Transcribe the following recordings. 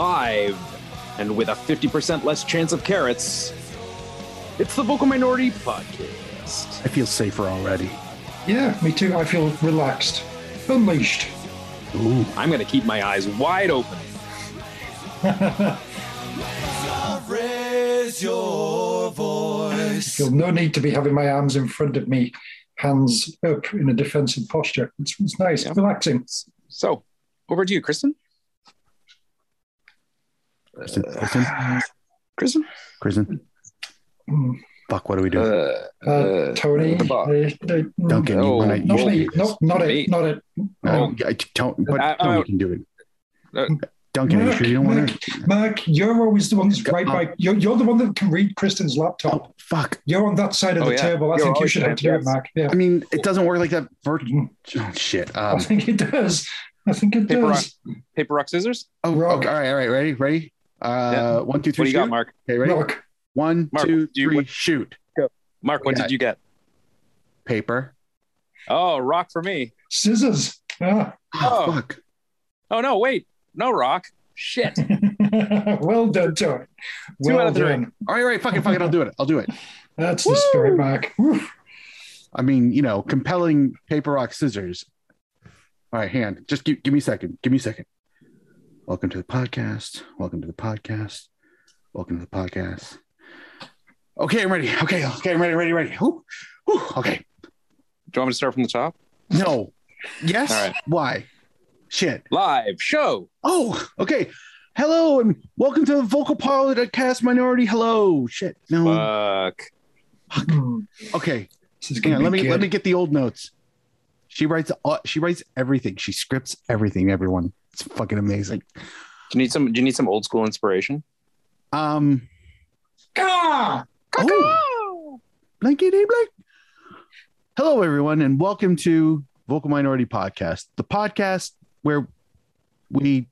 live and with a 50% less chance of carrots. It's the Vocal Minority Podcast. I feel safer already. Yeah, me too. I feel relaxed, unleashed. Ooh. I'm going to keep my eyes wide open. Raise your voice. Feel no need to be having my arms in front of me, hands up in a defensive posture. It's, it's nice, Yeah. relaxing. So, over to you, Kristin. Kristin, Kristin, Kristin? Kristin. Mm. Fuck, what do we do? Uh, Uh, uh, Tony, the bar. uh, Duncan, you no, wanna, you not should me, no, not Me. it, not it. No, I don't, but I- Tony I- can do it. Uh, Duncan, are you sure you don't want Mark, to? Mark, you're always the one that's right by. You're, you're the one that can read Kristin's laptop. Oh, fuck. You're on that side of Oh, the yeah. table. I You're think you should have to do it. Mark. Yeah, I mean, it doesn't work like that. Virt- Mhm. oh, shit. I Um, think it does. I think it Paper, rock, does. paper, rock, scissors? oh, Rock. okay, all right, all right, ready, ready? Uh, Yeah. one, two, What three, do you got. Mark? Okay, ready? Rock. One, Mark, two, do you- three, what- shoot. Mark, what Yeah. did you get? Paper. Oh, rock for me. Scissors. Ah. Oh, Oh. fuck. Oh, no, wait. No rock. Shit. well done, Tony. Well out of three. done. All right, all right, fuck it, fuck it. I'll do it. I'll do it. That's the spirit, Mark. Woo. I mean, you know, compelling paper, rock, scissors. All right, hand. Just give, give me a second. Give me a second. Welcome to the podcast. Welcome to the podcast. Welcome to the podcast. Okay, I'm ready. Okay, okay, I'm ready, ready, ready. Whew, whew, okay. Do you want me to start from the top? No. Yes. All right. Why? Shit. Live show. Oh, okay. Hello and welcome to the Vocal Podcast Minority. Hello. Shit. No. Fuck. Hmm. okay. This is Hang gonna on, be let me good. let me get the old notes. She writes all, she writes everything. She scripts everything, everyone. It's fucking amazing. Do you need some? Do you need some old school inspiration? Um Ah! oh, Blanky day blank. Hello everyone and welcome to Vocal Minority Podcast, the podcast where we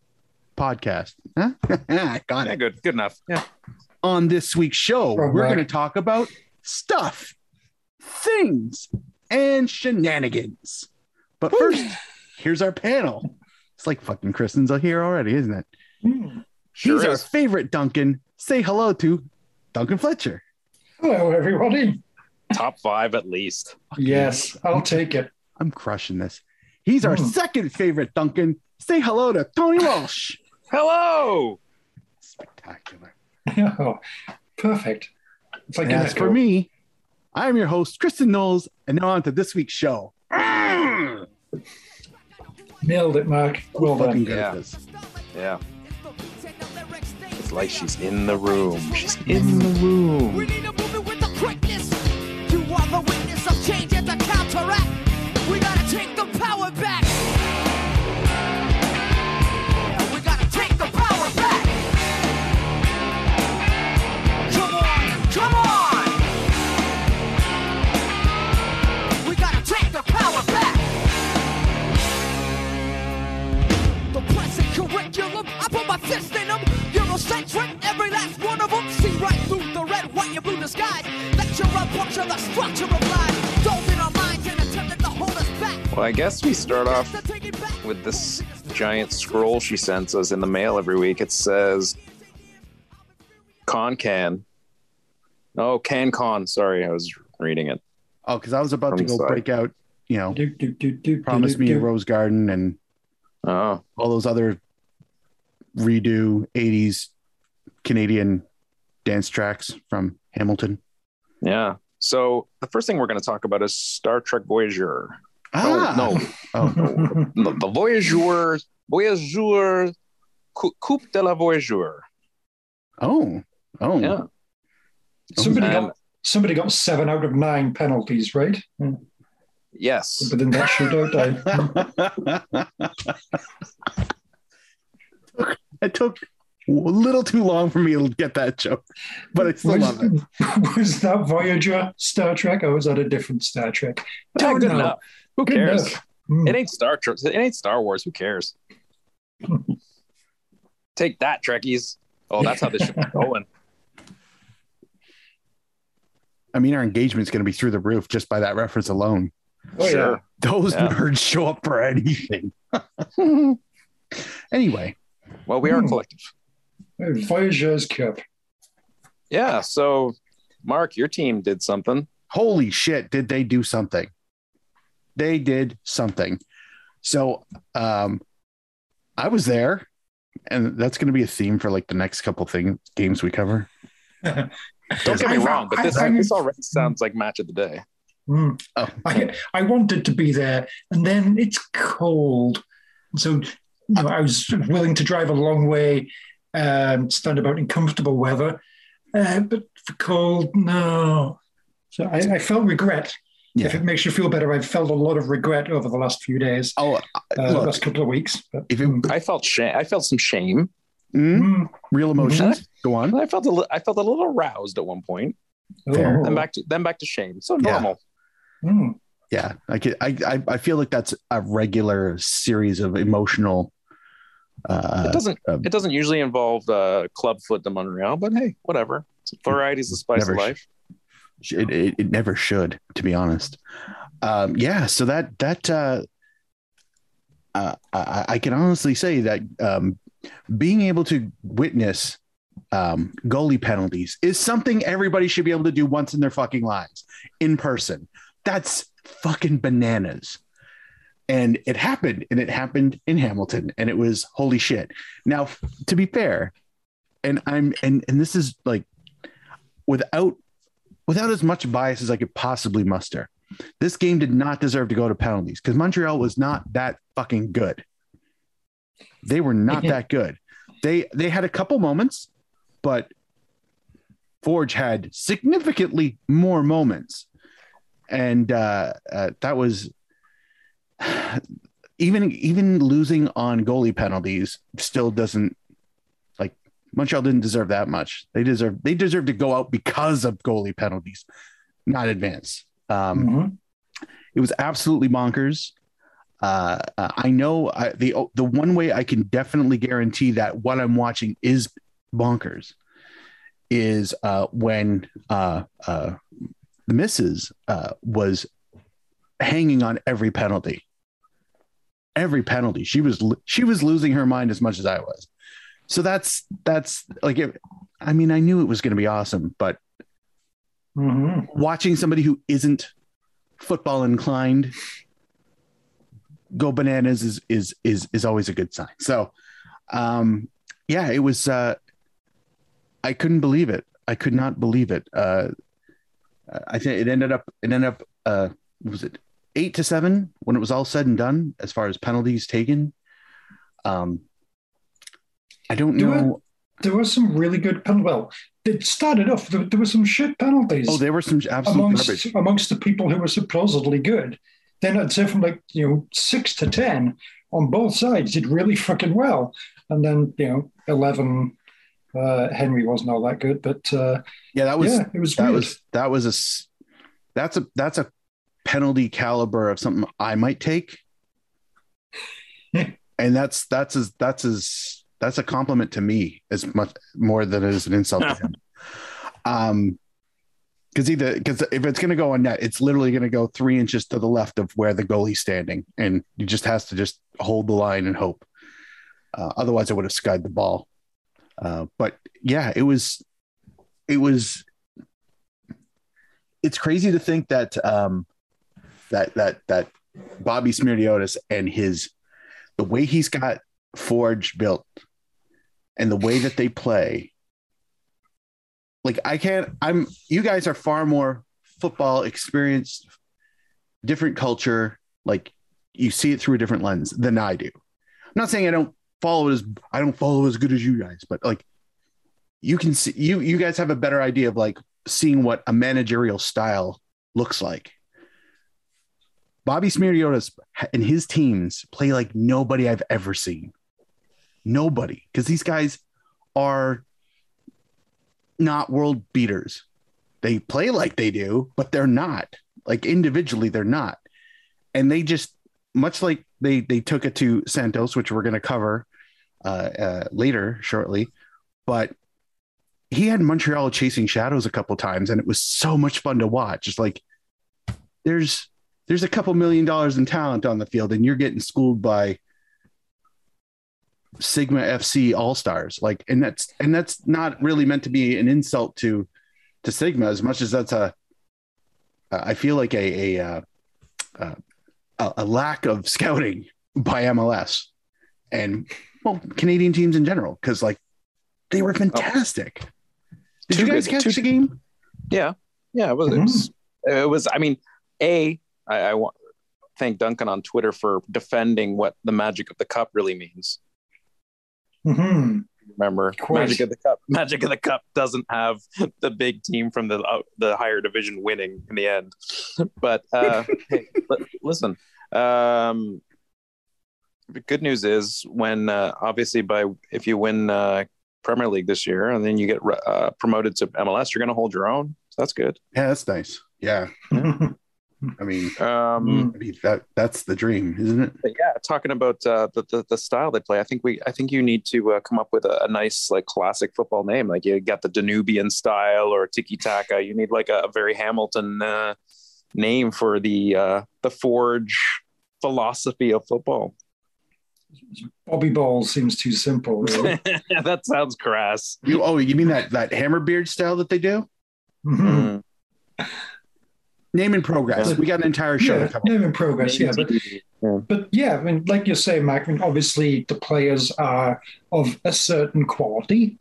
podcast. Huh? I got Yeah, it. good. Good enough. Yeah. On this week's show, All we're going to talk about stuff, things, and shenanigans. But first, here's our panel. It's like fucking Kristin's here already, isn't it? Hmm. Sure He's our favorite Duncan. Say hello to Duncan Fletcher. Hello, everybody. Top five at least. Yes, I'll take it. I'm crushing this. He's our Hmm. second favorite Duncan. Say hello to Tony Walsh. Hello. Spectacular. Oh, perfect. It's like And as for me, I'm your host, Kristin Knowles, and now on to this week's show. Nailed it, Mark. Well done. good Yeah. Yeah. It's like she's in the room. She's in the room. We need to move with the quickness. You are the witness of change and the counteract. We gotta take the power back. Present curriculum, I put my fist in them. Eurocentric, every last one of them. See right through the red, white, and blue disguise. Lecture a bunch of the structure of life. Dove in our minds and attempted to hold us back. Well, I guess we start off To take it back. with this giant scroll she sends us in the mail every week. It says Con Can. Oh, Can Con. Sorry, I was reading it. Oh, because I was about to go sorry. break out, you know, Do, do, do, do, Promise do, Me a. Rose Garden and Oh, all those other redo 80s Canadian dance tracks from Hamilton. yeah. So the first thing we're going to talk about is Star Trek Voyager. Ah, no, Oh, no, the Voyager, Voyager, Coupe de la Voyager. oh, oh. Yeah. Somebody And- got somebody got seven out of nine penalties, right? Hmm. Yes. Within that shootout, I, it took a little too long for me to get that joke, but I still was, love it. was that Voyager Star Trek or was that a different Star Trek? Yeah, Don't good know. enough. Who Good cares? enough. Hmm. It ain't Star Trek. It ain't Star Wars. Who cares? Take that, Trekkies. Oh, that's how this shit's going. I mean, our engagement's going to be through the roof just by that reference alone. Oh, yeah. sure. Those Yeah. nerds show up for anything. anyway, Well, we are Hmm. collective. Voyageurs Cup. Yeah. So, Mark, your team did something. Holy shit, did they do something? They did something. So um I was there, and that's gonna be a theme for like the next couple thing games we cover. Don't get me I- wrong, but I- this, I- this already sounds like match of the day. Mm. Oh, I, I wanted to be there, and then it's cold. So, you know, I was willing to drive a long way, um, stand about in comfortable weather, uh, but for cold, no. So I, I felt regret. If it makes you feel better, I've felt a lot of regret over the last few days, Oh, uh, the look, last couple of weeks. But, if it, I felt shame. I felt some shame. mm, Mm. real emotions, go on. I felt a li- I felt a little aroused at one point. Oh. Then back to then back to shame. So Yeah. normal. Mm. Yeah, I could. I, I I feel like that's a regular series of emotional. Uh, it doesn't um, it doesn't usually involve uh, clubfoot de Montreal, but hey, whatever. Variety is the spice of sh- life. it, it, it never should, to be honest. Um, yeah, so that that uh, uh, I, I can honestly say that um, being able to witness um, goalie penalties is something everybody should be able to do once in their fucking lives in person. That's fucking bananas. And it happened, and it happened in Hamilton, and it was holy shit. Now, to be fair, and I'm and and this is like without without as much bias as I could possibly muster. This game did not deserve to go to penalties because Montreal was not that fucking good. They were not that good. They they had a couple moments, but Forge had significantly more moments, and uh, uh, that was even even losing on goalie penalties still doesn't like Montreal didn't deserve that much. They deserve they deserve to go out because of goalie penalties, not advance. Um, Mhm. it was absolutely bonkers. Uh, I know I, the the one way I can definitely guarantee that what I'm watching is bonkers is uh, when uh, uh, the missus uh, was hanging on every penalty. Every penalty, she was she was losing her mind as much as I was. So that's that's like, it, I mean, I knew it was going to be awesome, but Mhm. watching somebody who isn't football inclined go bananas is is is is always a good sign. So um yeah, it was uh I couldn't believe it. I could not believe it. Uh I think it ended up it ended up uh what was it 8 to 7 when it was all said and done as far as penalties taken. Um I don't Do know. There was some really good pen. Well, it started off. There, there were some shit penalties. Oh, there were some absolute amongst garbage. amongst the people who were supposedly good. Then I'd say from like you know six to ten on both sides did really fucking well, and then you know eleven. Uh, Henry wasn't all that good, but uh, Yeah, that was yeah, it was that weird. was that was a that's a that's a penalty caliber of something I might take. and that's that's as that's as that's a compliment to me as much more than it is an insult to him. Um because either because if it's going to go on net, it's literally going to go three inches to the left of where the goalie's standing, and you just has to just hold the line and hope. Uh, otherwise, I would have skied the ball. Uh, but yeah, it was, it was. It's crazy to think that um, that that that Bobby Smyrniotis and his the way he's got Forge built and the way that they play like I can't I'm you guys are far more football experienced different culture like you see it through a different lens than I do. I'm not saying I don't follow as I don't follow as good as you guys, but like you can see you you guys have a better idea of like seeing what a managerial style looks like. Bobby Smyrniotis and his teams play like nobody I've ever seen. Nobody, because these guys are not world beaters. They play like they do, but they're not. Like individually, they're not. And they just much like they they took it to Santos, which we're going to cover uh, uh, later shortly. But he had Montreal chasing shadows a couple times, and it was so much fun to watch. It's like there's there's a couple million dollars in talent on the field, and you're getting schooled by Sigma FC All Stars. Like, and that's and that's not really meant to be an insult to to Sigma as much as that's a. I feel like a a uh, uh, a, a lack of scouting by MLS and well Canadian teams in general because like they were fantastic. Did Too you guys good. catch Too- the game? Yeah, yeah. It was. It was, it was I mean, a I, I want thank Duncan on Twitter for defending what the magic of the cup really means. Mhm. Remember, course. magic of the cup. Magic of the cup doesn't have the big team from the uh, the higher division winning in the end. But uh, hey, but listen, um, the good news is when uh, obviously by if you win uh, Premier League this year and then you get uh, promoted to MLS, you're going to hold your own. So that's good. Yeah, that's nice. Yeah, I mean, Um. I mean that that's the dream, isn't it? yeah, talking about uh, the, the the style they play, I think we I think you need to uh, come up with a, a nice like classic football name. Like you got the Danubian style or tiki taka. You need like a, a very Hamilton uh, name for the uh, the Forge philosophy of football. Bobby Ball seems too simple. Really. that sounds crass. You oh, you mean that that hammer beard style that they do? Mhm. Mm. Name and progress. Yeah. We got an entire show Yeah, to cover. name in progress. Yeah, but Yeah. But yeah, I mean, like you say, Mac, I mean, obviously the players are of a certain quality.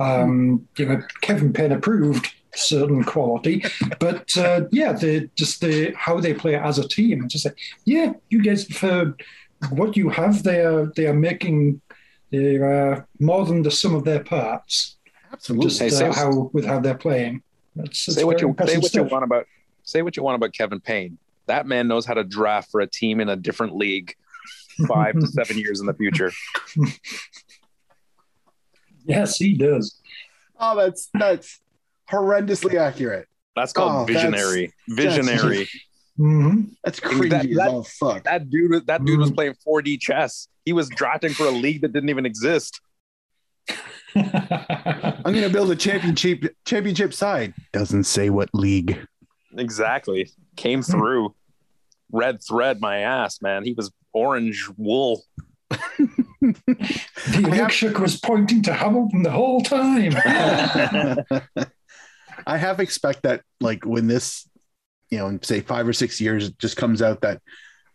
Um, you know, Kevin Payne approved certain quality, but uh, yeah, the just the how they play as a team. Just like, yeah, you guys for what you have, they are they are making they are more than the sum of their parts. Absolutely. Just Hey, uh, how with how they're playing. That's, say what you say what you want about say what you want about Kevin Payne. That man knows how to draft for a team in a different league five to seven years in the future. Yes, he does. Oh, that's that's horrendously accurate. That's called Oh, that's- visionary. Visionary. hmm That's crazy That- that- all fuck. that dude that dude was Mm. playing 4D chess. He was drafting for a league that didn't even exist. I'm gonna build a championship championship side. Doesn't say what league. Exactly. Came through. Red thread my ass, man. He was orange wool. The electric was pointing to Hamilton the whole time. I have expect that like when this, you know, in say five or six years, it just comes out that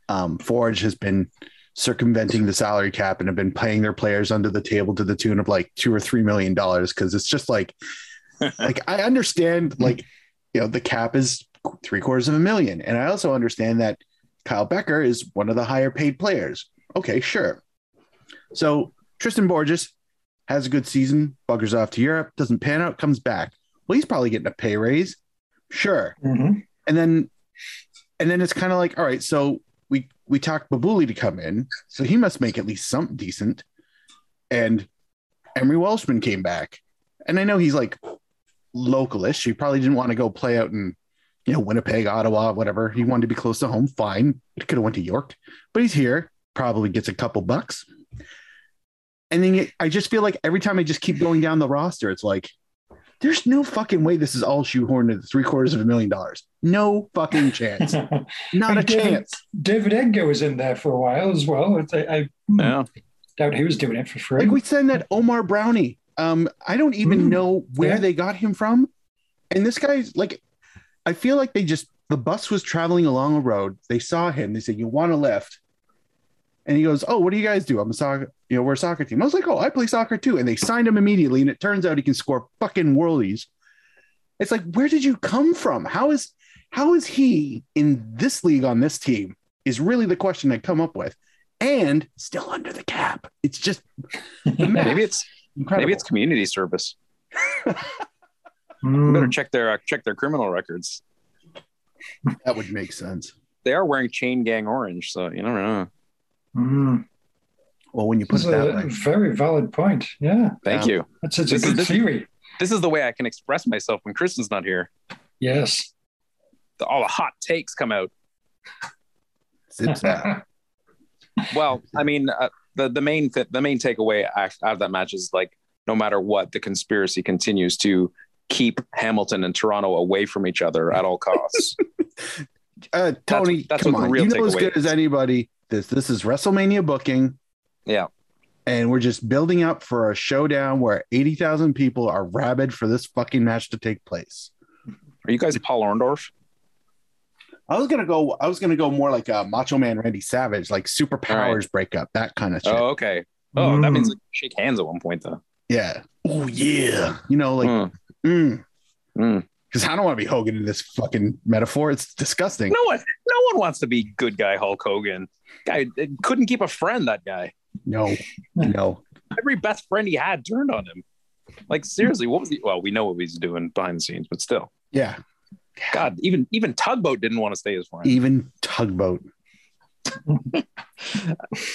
um, Forge has been circumventing the salary cap and have been paying their players under the table to the tune of like two or three million dollars because it's just like, like I understand like, you know, the cap is three quarters of a million, and I also understand that Kyle Bekker is one of the higher paid players. Okay, sure. So Tristan Borges has a good season, buggers off to Europe, doesn't pan out, comes back. Well, he's probably getting a pay raise. Sure. Mhm. And then and then it's kind of like, all right, so we we talked Babouli to come in, so he must make at least something decent. And Emery Welshman came back. And I know he's like localish. He probably didn't want to go play out in, you know, Winnipeg, Ottawa, whatever. He wanted to be close to home. Fine. He could have went to York, but he's here. Probably gets a couple bucks. And then I just feel like every time I just keep going down the roster, it's like, there's no fucking way this is all shoehorned into three quarters of a million dollars. No fucking chance. Not a David- chance. David Edgar was in there for a while as well. I, I Yeah. doubt he was doing it for free. Like we said that Omar Browne. Um, I don't even Mm, know where yeah. they got him from. And this guy's like, I feel like they just the bus was traveling along a road. They saw him. They said, "You want a lift?" And he goes, "Oh, what do you guys do? I'm a soccer. You know, we're a soccer team." I was like, "Oh, I play soccer too." And they signed him immediately. And it turns out he can score fucking worldies. It's like, where did you come from? How is how is he in this league on this team? Is really the question I come up with, and still under the cap. It's just. Maybe it's incredible. maybe it's community service. Mm. Better check their uh, check their criminal records. that would make sense. They are wearing chain gang orange, so you never know. Mm. Well, when you put That's it that a way, very valid point. Yeah, Thank Yeah. you. that's it's a This is- good this- theory. This is the way I can express myself when Kristin's not here. Yes. The, all the hot takes come out. it's that. Well, I mean, uh, the the main th- the main takeaway out of that match is like, no matter what, the conspiracy continues to keep Hamilton and Toronto away from each other at all costs. Uh, Tony, that's come what the on. real You know as good as anybody. This this is WrestleMania booking. yeah, and we're just building up for a showdown where 80,000 people are rabid for this fucking match to take place. Are you guys Paul Orndorff? I was gonna go. I was gonna go more like a Macho Man Randy Savage, like superpowers breakup, that kind of shit. Oh, okay. Oh, that Mm. means like, shake hands at one point though. Yeah. Oh yeah. You know, like, Mm. mm. Mm. Because I don't want to be Hogan in this fucking metaphor. It's disgusting. No one, no one wants to be good guy Hulk Hogan. Guy uh, couldn't keep a friend. That guy. No, no. Every best friend he had turned on him. Like seriously, what was he? Well, we know what he's doing behind the scenes, but still, Yeah. God, even even Tugboat didn't want to stay his friend. Even tugboat.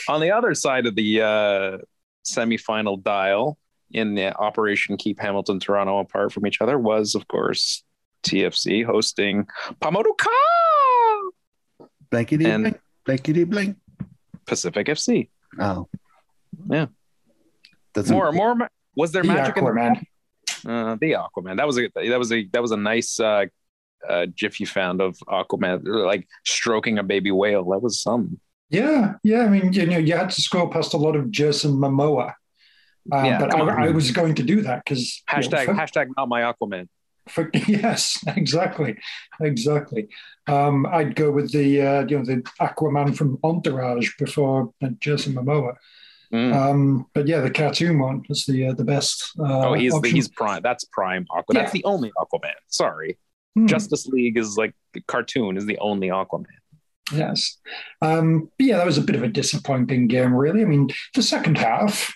On the other side of the uh, semifinal dial, in the Operation Keep Hamilton Toronto apart from each other, was of course TFC hosting Pamoduka Blankety And- blink. Blankety blank. Pacific FC. Oh. Yeah. That's More, more. Was there The magic in the Aquaman. Uh, the Aquaman. That was a that was a that was a nice uh, uh, gif you found of Aquaman like stroking a baby whale. That was some. Yeah, yeah. I mean, you know, you had to scroll past a lot of Jason Momoa. Uh, Yeah, but. I, I was going to do that because Hashtag hashtag not my Aquaman. For, yes, exactly, exactly. Um, I'd go with the uh, you know the Aquaman from Entourage before uh, Jason Momoa. Mm. Um, but yeah, the cartoon one is the uh, the best. Uh, oh, he's the, he's prime. That's prime Aquaman. Yeah. That's the only Aquaman. Sorry, Hmm, Justice League is like the cartoon is the only Aquaman. yes. Um, but yeah, that was a bit of a disappointing game, really. I mean, the second half,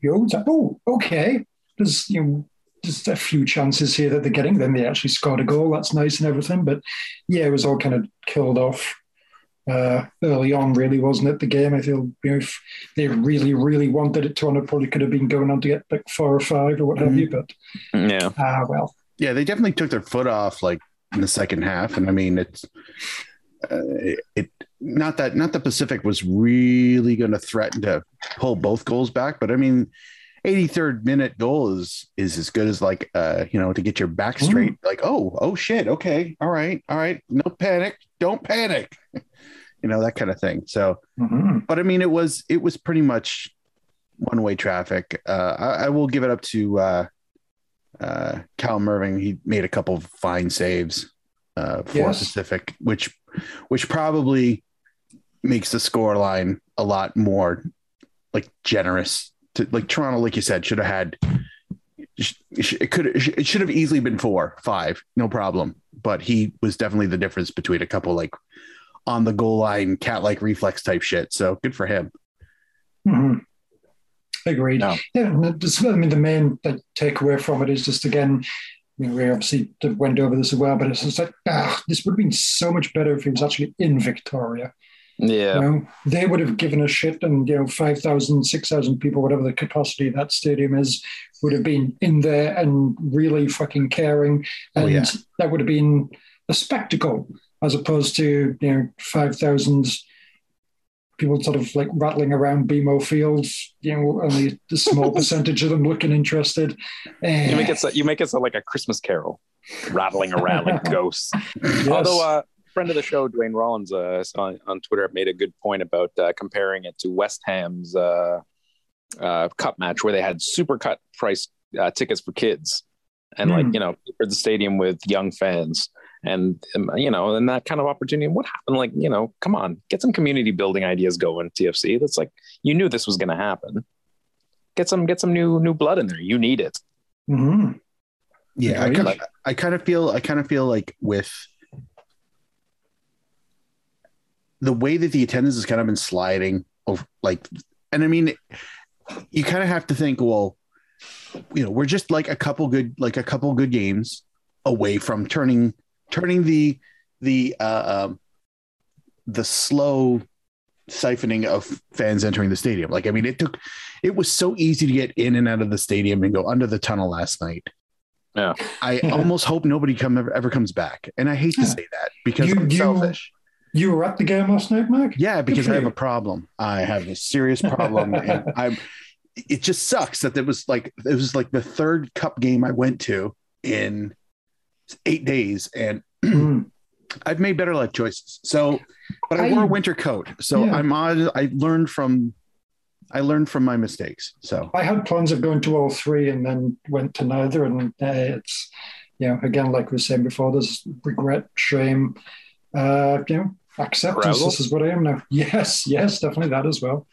you know, like, oh, okay, there's you know. Just a few chances here that they're getting. Then they actually scored a goal. That's nice and everything. But yeah, it was all kind of killed off uh, early on, really, wasn't it? The game. I feel you know, if they really, really wanted it to, on it probably could have been going on to get like four or five or what have you. But Yeah, ah, well, yeah, they definitely took their foot off like in the second half, and I mean it's uh, it, it not that not the Pacific was really going to threaten to pull both goals back, but I mean. 83rd minute goal is is as good as like uh you know to get your back straight like oh oh shit okay all right all right no panic don't panic you know that kind of thing so mhm. but I mean, it was it was pretty much one way traffic. Uh, I, I will give it up to uh, uh, Callum Irving. He made a couple of fine saves uh, for Yes. Pacific, which which probably makes the score line a lot more like generous. To like Toronto, like you said, should have had. It could it should have easily been four, five, no problem. But he was definitely the difference between a couple like on the goal line, cat like reflex type shit. So good for him. Mhm. Agreed. No. Yeah, and it- this- I mean, the main takeaway from it is just again, you know, we obviously went over this as well, but it's just like, ah, this would have been so much better if he was actually in Victoria. yeah. You know, they would have given a shit, and you know, 5,000, 6,000 people, whatever the capacity of that stadium is, would have been in there and really fucking caring, Oh, and yeah. that would have been a spectacle as opposed to you know 5,000 people sort of like rattling around BMO Fields, you know, only a small percentage of them looking interested. You make Eh, it so, you make it sound like a Christmas carol, rattling around like ghosts. yes. Although, uh, friend of the show, Dwayne Rollins, uh, on, on Twitter, made a good point about uh, comparing it to West Ham's uh, uh, cup match where they had super cut price uh, tickets for kids and, like, Hmm. you know, for the stadium with young fans. And, um, you know, and that kind of opportunity. What happened? Like, you know, come on, get some community building ideas going, TFC. That's like, you knew this was going to happen. Get some, get some new, new blood in there. You need it. Mhm. Yeah, I kind of, I kind of feel, I kind of feel like with the way that the attendance has kind of been sliding, over, like, and I mean, you kind of have to think, well, you know, we're just like a couple good, like a couple good games away from turning, turning the, the, uh, um, the slow siphoning of fans entering the stadium. Like, I mean, it took, it was so easy to get in and out of the stadium and go under the tunnel last night. Yeah. I Yeah. almost hope nobody come ever, ever comes back. And I hate to Yeah. say that because You- I'm you- selfish. You were at the game last night, Mark? Yeah, because I have a problem. I have a serious problem. and I'm it just sucks that it was like it was like the third cup game I went to in eight days and Mm. I've made better life choices. So but I, I- wore a winter coat. So Yeah. I'm on I learned from I learned from my mistakes. So I had plans of going to all three and then went to neither. And uh, it's, you know, again, like we were saying before, there's regret, shame, uh, you know, acceptance. Arousal? This is what I am now. Yes, yes, definitely that as well.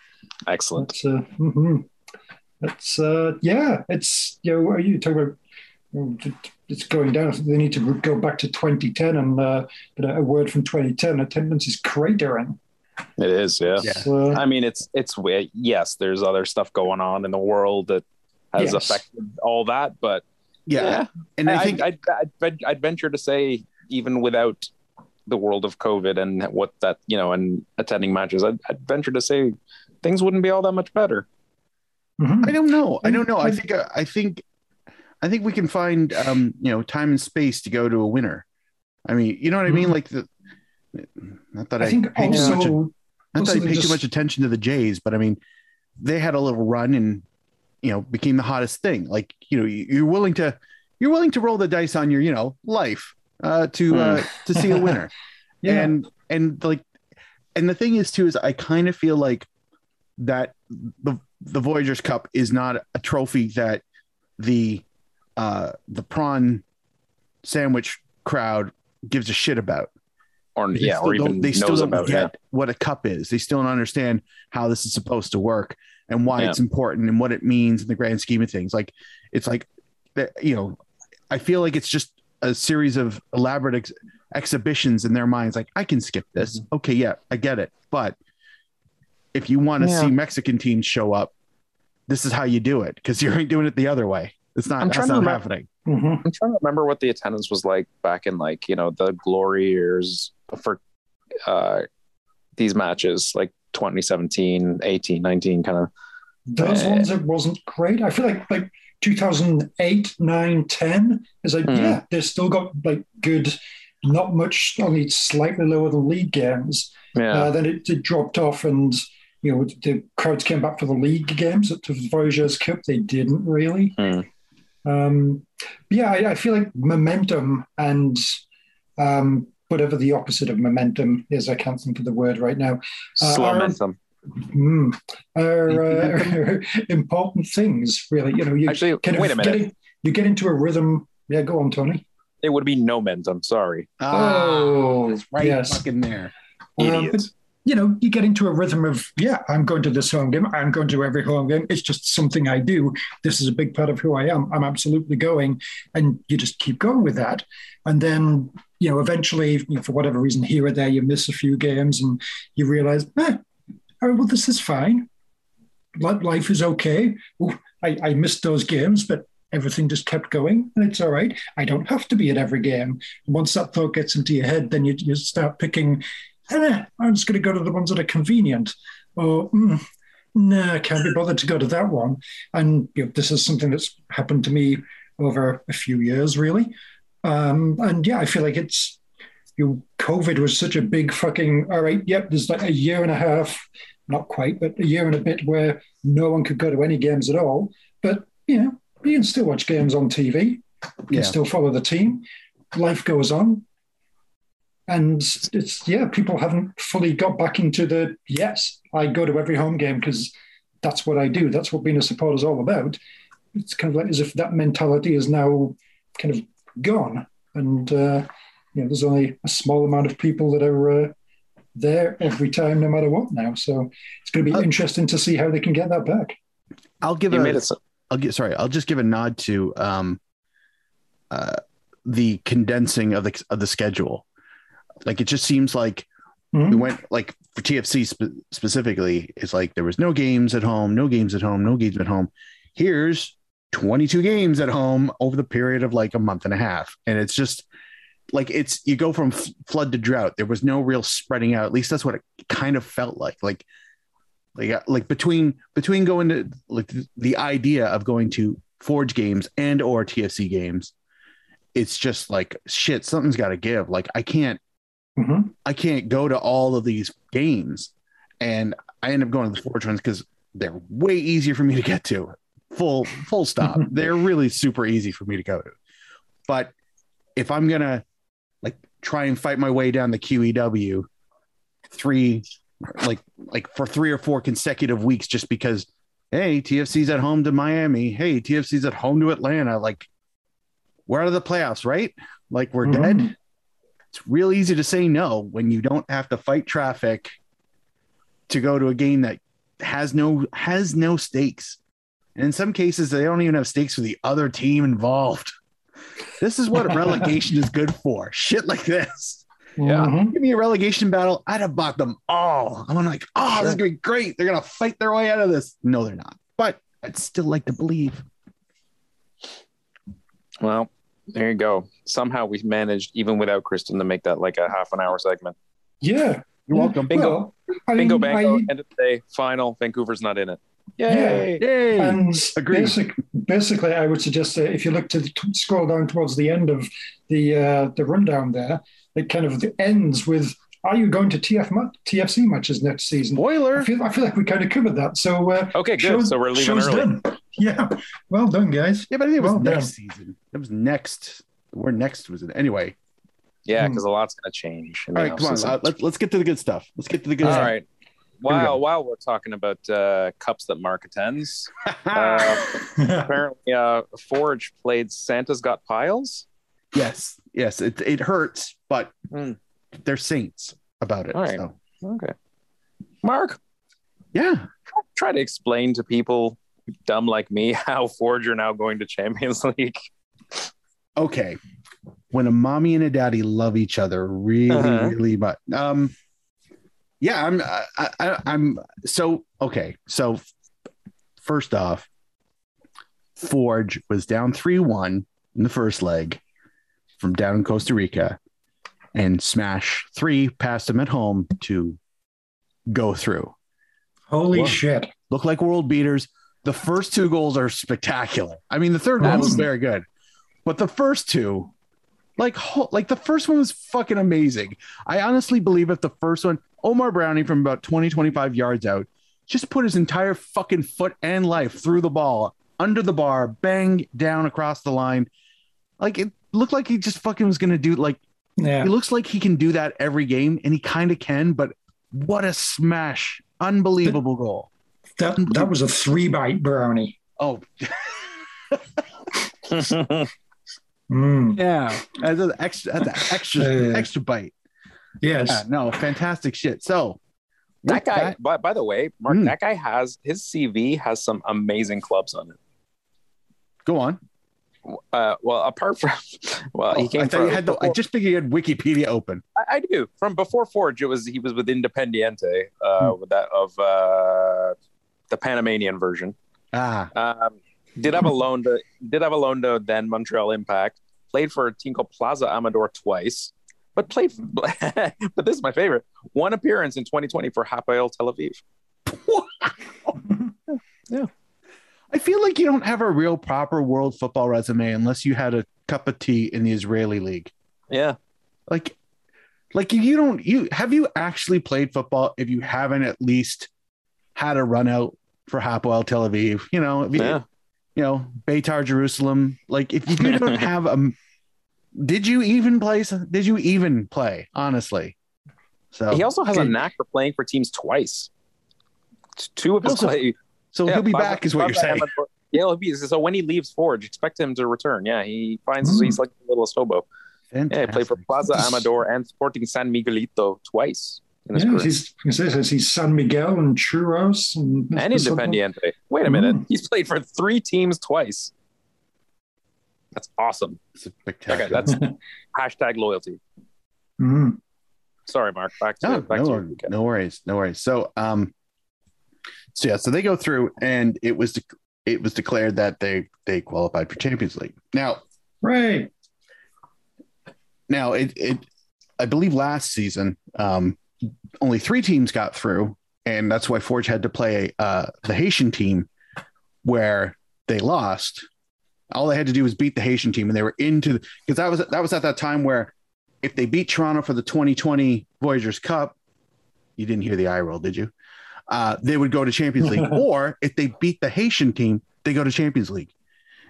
Excellent. It's, uh, mhm. it's uh, yeah, it's, you know, are you talking about, you know, it's going down. They need to go back to 2010 and uh, but a word from 2010 attendance is cratering. It is, yeah. Yeah. So, I mean, it's it's weird. Yes, there's other stuff going on in the world that has Yes. affected all that, but yeah, and I, I think I'd, I'd, I'd, I'd venture to say even without the world of COVID and what that you know and attending matches, I'd, I'd venture to say things wouldn't be all that much better. mhm. I don't know. I don't know. I think I think I think we can find um, you know time and space to go to a winner. I mean, you know what I mean? Mhm. Like the not that I, I think pay too much, also, not that I pay just- too much attention to the Jays, but I mean, they had a little run and you know became the hottest thing. Like you know, you- you're willing to you're willing to roll the dice on your you know life uh, to uh, to see a winner. yeah, and and like and the thing is too is i kind of feel like that the the voyageurs cup is not a trophy that the uh the prawn sandwich crowd gives a shit about Or They yeah, still or even they still don't about get it. what a cup is they still don't understand how this is supposed to work and why Yeah. it's important and what it means in the grand scheme of things like it's like you know i feel like it's just a series of elaborate ex- exhibitions in their minds like i can skip this Mm-hmm. okay yeah i get it but if you want to Yeah. see mexican teams show up this is how you do it because you ain't doing it the other way it's not I'm that's trying to not remember- happening Mhm. I'm trying to remember what the attendance was like back in like you know the glory years for uh these matches like 2017 18 19 kind of those Uh, ones it wasn't great. I feel like like 2008, 9, 10 is like Mhm. yeah, they've still got like good, not much, only slightly lower than league games. yeah Uh, then it, it dropped off, and you know the crowds came back for the league games at the Voyageurs Cup. They didn't really. Hmm. Um, yeah, I, I feel like momentum and um, whatever the opposite of momentum is, I can't think of the word right now. Uh, slow our- momentum Mm, are uh, important things, really. You know, you actually kind of wait a minute Get you get into a rhythm. Yeah, go on, Tony. it would be no momentum sorry Oh, it's right yes. fucking there Um, idiot but, you know, you get into a rhythm of, yeah, I'm going to this home game. I'm going to every home game. It's just something I do. This is a big part of who I am. I'm absolutely going. And you just keep going with that. And then, you know, eventually, you know, for whatever reason, here or there, you miss a few games and you realize, eh, oh, well, this is fine. Life is okay. Ooh, I, I missed those games, but everything just kept going and it's all right. I don't have to be at every game. Once that thought gets into your head, then you, you start picking eh, I'm just going to go to the ones that are convenient. Or, mm, no, I can't be bothered to go to that one. And you know, this is something that's happened to me over a few years, really. Um, and yeah, I feel like it's, you know, COVID was such a big fucking, all right, yep, there's like a year and a half, not quite, but a year and a bit where no one could go to any games at all. But, you know, you can still watch games on TV, you can Yeah. still follow the team. Life goes on and it's yeah people haven't fully got back into the yes i go to every home game because that's what i do that's what being a supporter is all about it's kind of like as if that mentality is now kind of gone and uh, you know there's only a small amount of people that are uh, there every time no matter what now so it's going to be Uh, interesting to see how they can get that back i'll give you a made it so- I'll get sorry. I'll just give a nod to um, uh, the condensing of the of the schedule. Like it just seems like Mhm. we went like for TFC spe- specifically. It's like there was no games at home, no games at home, no games at home. Here's 22 games at home over the period of like a month and a half, and it's just like it's you go from f- flood to drought. There was no real spreading out. At least that's what it kind of felt like. Like like uh, like between between going to like the idea of going to forge games and or tfc games it's just like shit something's got to give like i can't Mhm. i can't go to all of these games and i end up going to the forge ones because they're way easier for me to get to full full stop they're really super easy for me to go to but if i'm gonna like try and fight my way down the qew three like like for three or four consecutive weeks just because hey, TFC's at home to Miami. Hey, TFC's at home to Atlanta. Like we're out of the playoffs, right? Like we're Mhm. dead. It's real easy to say no when you don't have to fight traffic to go to a game that has no has no stakes. And in some cases, they don't even have stakes for the other team involved. This is what relegation is good for. Shit like this. Yeah. Mhm. Give me a relegation battle. I'd have bought them all. I'm like, oh, this is gonna be great. They're gonna fight their way out of this. No, they're not. But I'd still like to believe. Well, there you go. Somehow we managed, even without Kristin, to make that like a half an hour segment. Yeah. You're welcome. Bingo. Well, I Bingo, mean, bango. I- End of the day. Final. Vancouver's not in it. Yeah. Yay! Yay. And Agreed. basic, basically, I would suggest that if you look to the, scroll down towards the end of the uh, the rundown there, it kind of ends with, "Are you going to TF ma- TFC matches next season?" I feel, I feel like we kind of covered that. So uh, Okay, good. show's- so we're leaving early. done. Yeah, well done, guys. Yeah, but it was Well next season. It was next. Where next was it? Anyway. Yeah, Hmm. because a lot's going to change. in All the right, come on. offseason. Uh, let's let's get to the good stuff. Let's get to the good All stuff. right. we go. While while we're talking about uh, cups that Mark attends, uh, apparently uh, Forge played Santa's Got Piles. yes, yes. It it hurts, but Hmm. they're saints about it. All right. So Okay. Mark, yeah. try to explain to people dumb like me how Forge are now going to Champions League. Okay when a mommy and a daddy love each other really Uh-huh. really much um yeah i'm I, I i'm so okay so first off forge was down 3-1 in the first leg from down in costa rica and smash 3 passed them at home to go through Holy Whoa. shit! look like world beaters. The first two goals are spectacular. I mean, the third goal was very good, but the first two, like, like the first one was fucking amazing. I honestly believe if the first one, Omar Browne from about 20, 25 yards out, just put his entire fucking foot and life through the ball under the bar, bang down across the line. Like it looked like he just fucking was gonna do like Yeah, he looks like he can do that every game, and he kind of can. But what a smash! Unbelievable goal. that that was a three bite brownie. Oh Mm. Yeah, as an extra, as an extra, Yeah. extra bite. Yes. Yeah, no, fantastic shit. So that with guy, by, by the way, Mark, Hmm. that guy has his CV has some amazing clubs on it. go on. Uh, well, apart from, well, Oh, he came I from. you had the. I just figured you had Wikipedia open. I, I do. From before Forge, it was he was with Independiente, uh, with that of uh, the Panamanian version. Ah, Um, did have a loan to did have a loan to then Montreal Impact. Played for a team called Plaza Amador twice, but played. but this is my favorite. One appearance in 2020 for Hapoel Tel Aviv. Yeah. I feel like you don't have a real proper world football resume unless you had a cup of tea in the Israeli league. Yeah, Like, like you don't. You have you actually played football if you haven't at least had a run out for Hapoel Tel Aviv. You know, if you, yeah. You know, Beitar Jerusalem. Like if you don't have a, did you even play? Did you even play? Honestly, so He also has a knack for playing for teams twice. Two of his Also, play. So yeah, he'll be back, is what you're saying. Yeah, he'll be. So when he leaves Forge, expect him to return. Yeah, he finds Mm. he's like a little Stobo. Yeah, he played for Plaza Amador and Sporting San Miguelito twice his Yeah, career. he's, he says he's San Miguel and Churros and, and Independiente. Wait a minute. Mm. He's played for three teams twice. That's awesome. Spectacular. Okay, that's hashtag loyalty. Mm. Sorry, Mark. Back to no, back no, your weekend. no worries, no worries. So, um, so yeah, so they go through, and it was de- it was declared that they they qualified for Champions League. Now, Right. now it it I believe last season, um, only three teams got through, and that's why Forge had to play uh, the Haitian team, where they lost. All they had to do was beat the Haitian team, and they were into because that was that was at that time where if they beat Toronto for the 2020 Voyageurs Cup, you didn't hear the eye roll, did you? Uh, they would go to Champions League, or if they beat the Haitian team, they go to Champions League.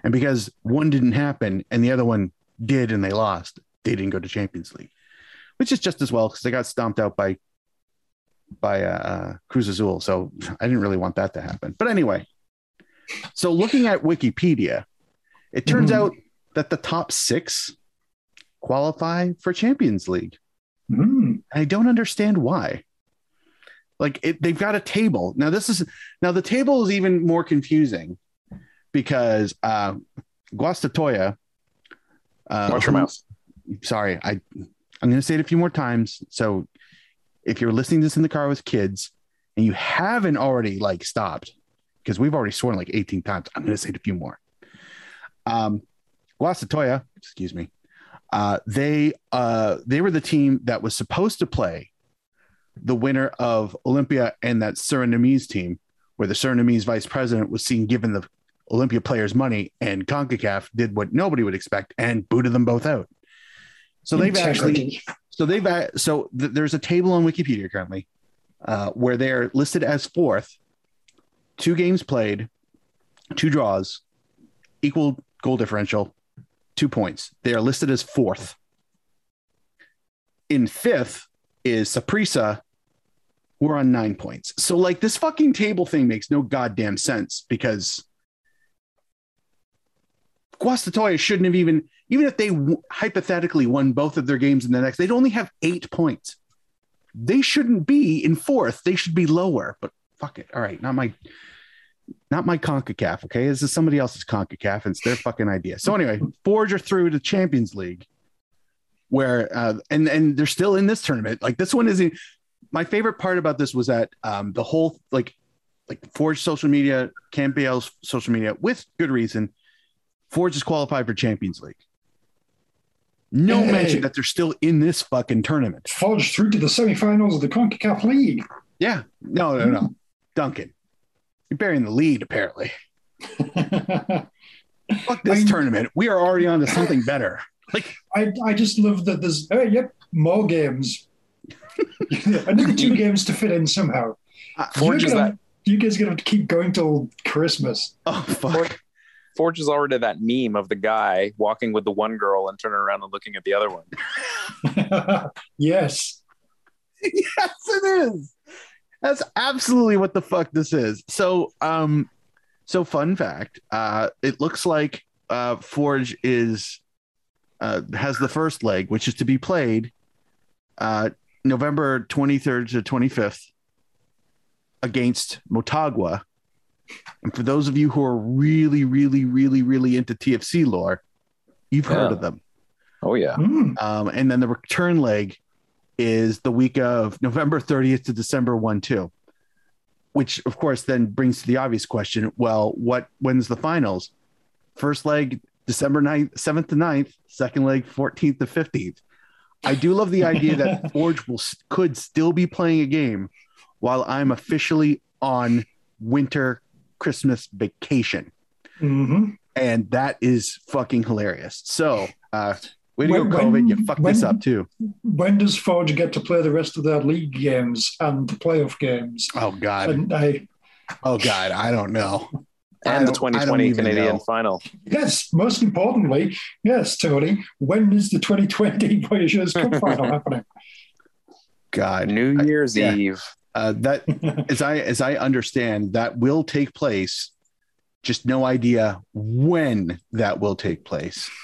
And because one didn't happen and the other one did, and they lost, they didn't go to Champions League, which is just as well because they got stomped out by by uh, Cruz Azul. So I didn't really want that to happen. But anyway, so looking at Wikipedia, it turns Mhm. out that the top six qualify for Champions League. Mm. I don't understand why. Like it, they've got a table now. This is now the table is even more confusing because uh, Guastatoya. Uh, Watch your mouth. Sorry, I I'm going to say it a few more times. So if you're listening to this in the car with kids and you haven't already like stopped because we've already sworn like 18 times, I'm going to say it a few more. Um, Guastatoya, excuse me, uh, they uh, they were the team that was supposed to play the winner of Olimpia and that Surinamese team, where the Surinamese vice president was seen giving the Olimpia players money, and CONCACAF did what nobody would expect and booted them both out. So they've actually so they've so th- there's a table on Wikipedia currently uh, where they're listed as fourth, two games played, two draws, equal goal differential, two points. They are listed as fourth. In fifth is Saprissa. We're on nine points. So like this fucking table thing makes no goddamn sense because Guastatoya shouldn't have even even if they w- hypothetically won both of their games in the next, they'd only have eight points. They shouldn't be in fourth. They should be lower. But fuck it. All right, not my, not my Concacaf. Okay, this is somebody else's Concacaf, and it's their fucking idea. So anyway, Forge are through to Champions League, where uh, and and they're still in this tournament. Like this one is. My favorite part about this was that um, the whole like like Forge social media, CanPL's social media, with good reason. Forge is qualified for Champions League. No Hey. mention that they're still in this fucking tournament. Forged through to the semi-finals of the CONCACAF League. Yeah. No, no, no. Hmm. Duncan, you're burying the lead, apparently. Fuck this I- tournament. We are already on to something better. Like, I, I just love that there's oh yep more games. Another two games to fit in somehow. Forge You're is gonna- that You guys are gonna have to keep going till Christmas. oh, fuck. Forge is already that meme of the guy walking with the one girl and turning around and looking at the other one. yes. yes, it is. That's absolutely what the fuck this is. So, um, so fun fact, uh, it looks like uh, Forge is uh, has the first leg, which is to be played uh, November 23rd to 25th against Motagua. And for those of you who are really, really, really, really into TFC lore, you've heard of them. Oh yeah. Mm. Um, and then the return leg is the week of November 30th to December 1 2, which of course then brings to the obvious question well, what when's the finals? First leg, December 9th, 7th to 9th, second leg, 14th to 15th. I do love the idea that Forge will could still be playing a game while I'm officially on winter Christmas vacation. hmm And that is fucking hilarious. So, uh, way to When- go, COVID. when- you fucked this up too. When does Forge get to play the rest of their league games and the playoff games? Oh God. And I Oh God. I don't know. And the don't- I don't 2020 Canadian know. final. yes, most importantly, yes, Tony. When is the 2020 Voyageurs Cup final happening? God. New I- Year's yeah. Eve. Uh, that as I as I understand that will take place. Just no idea when that will take place.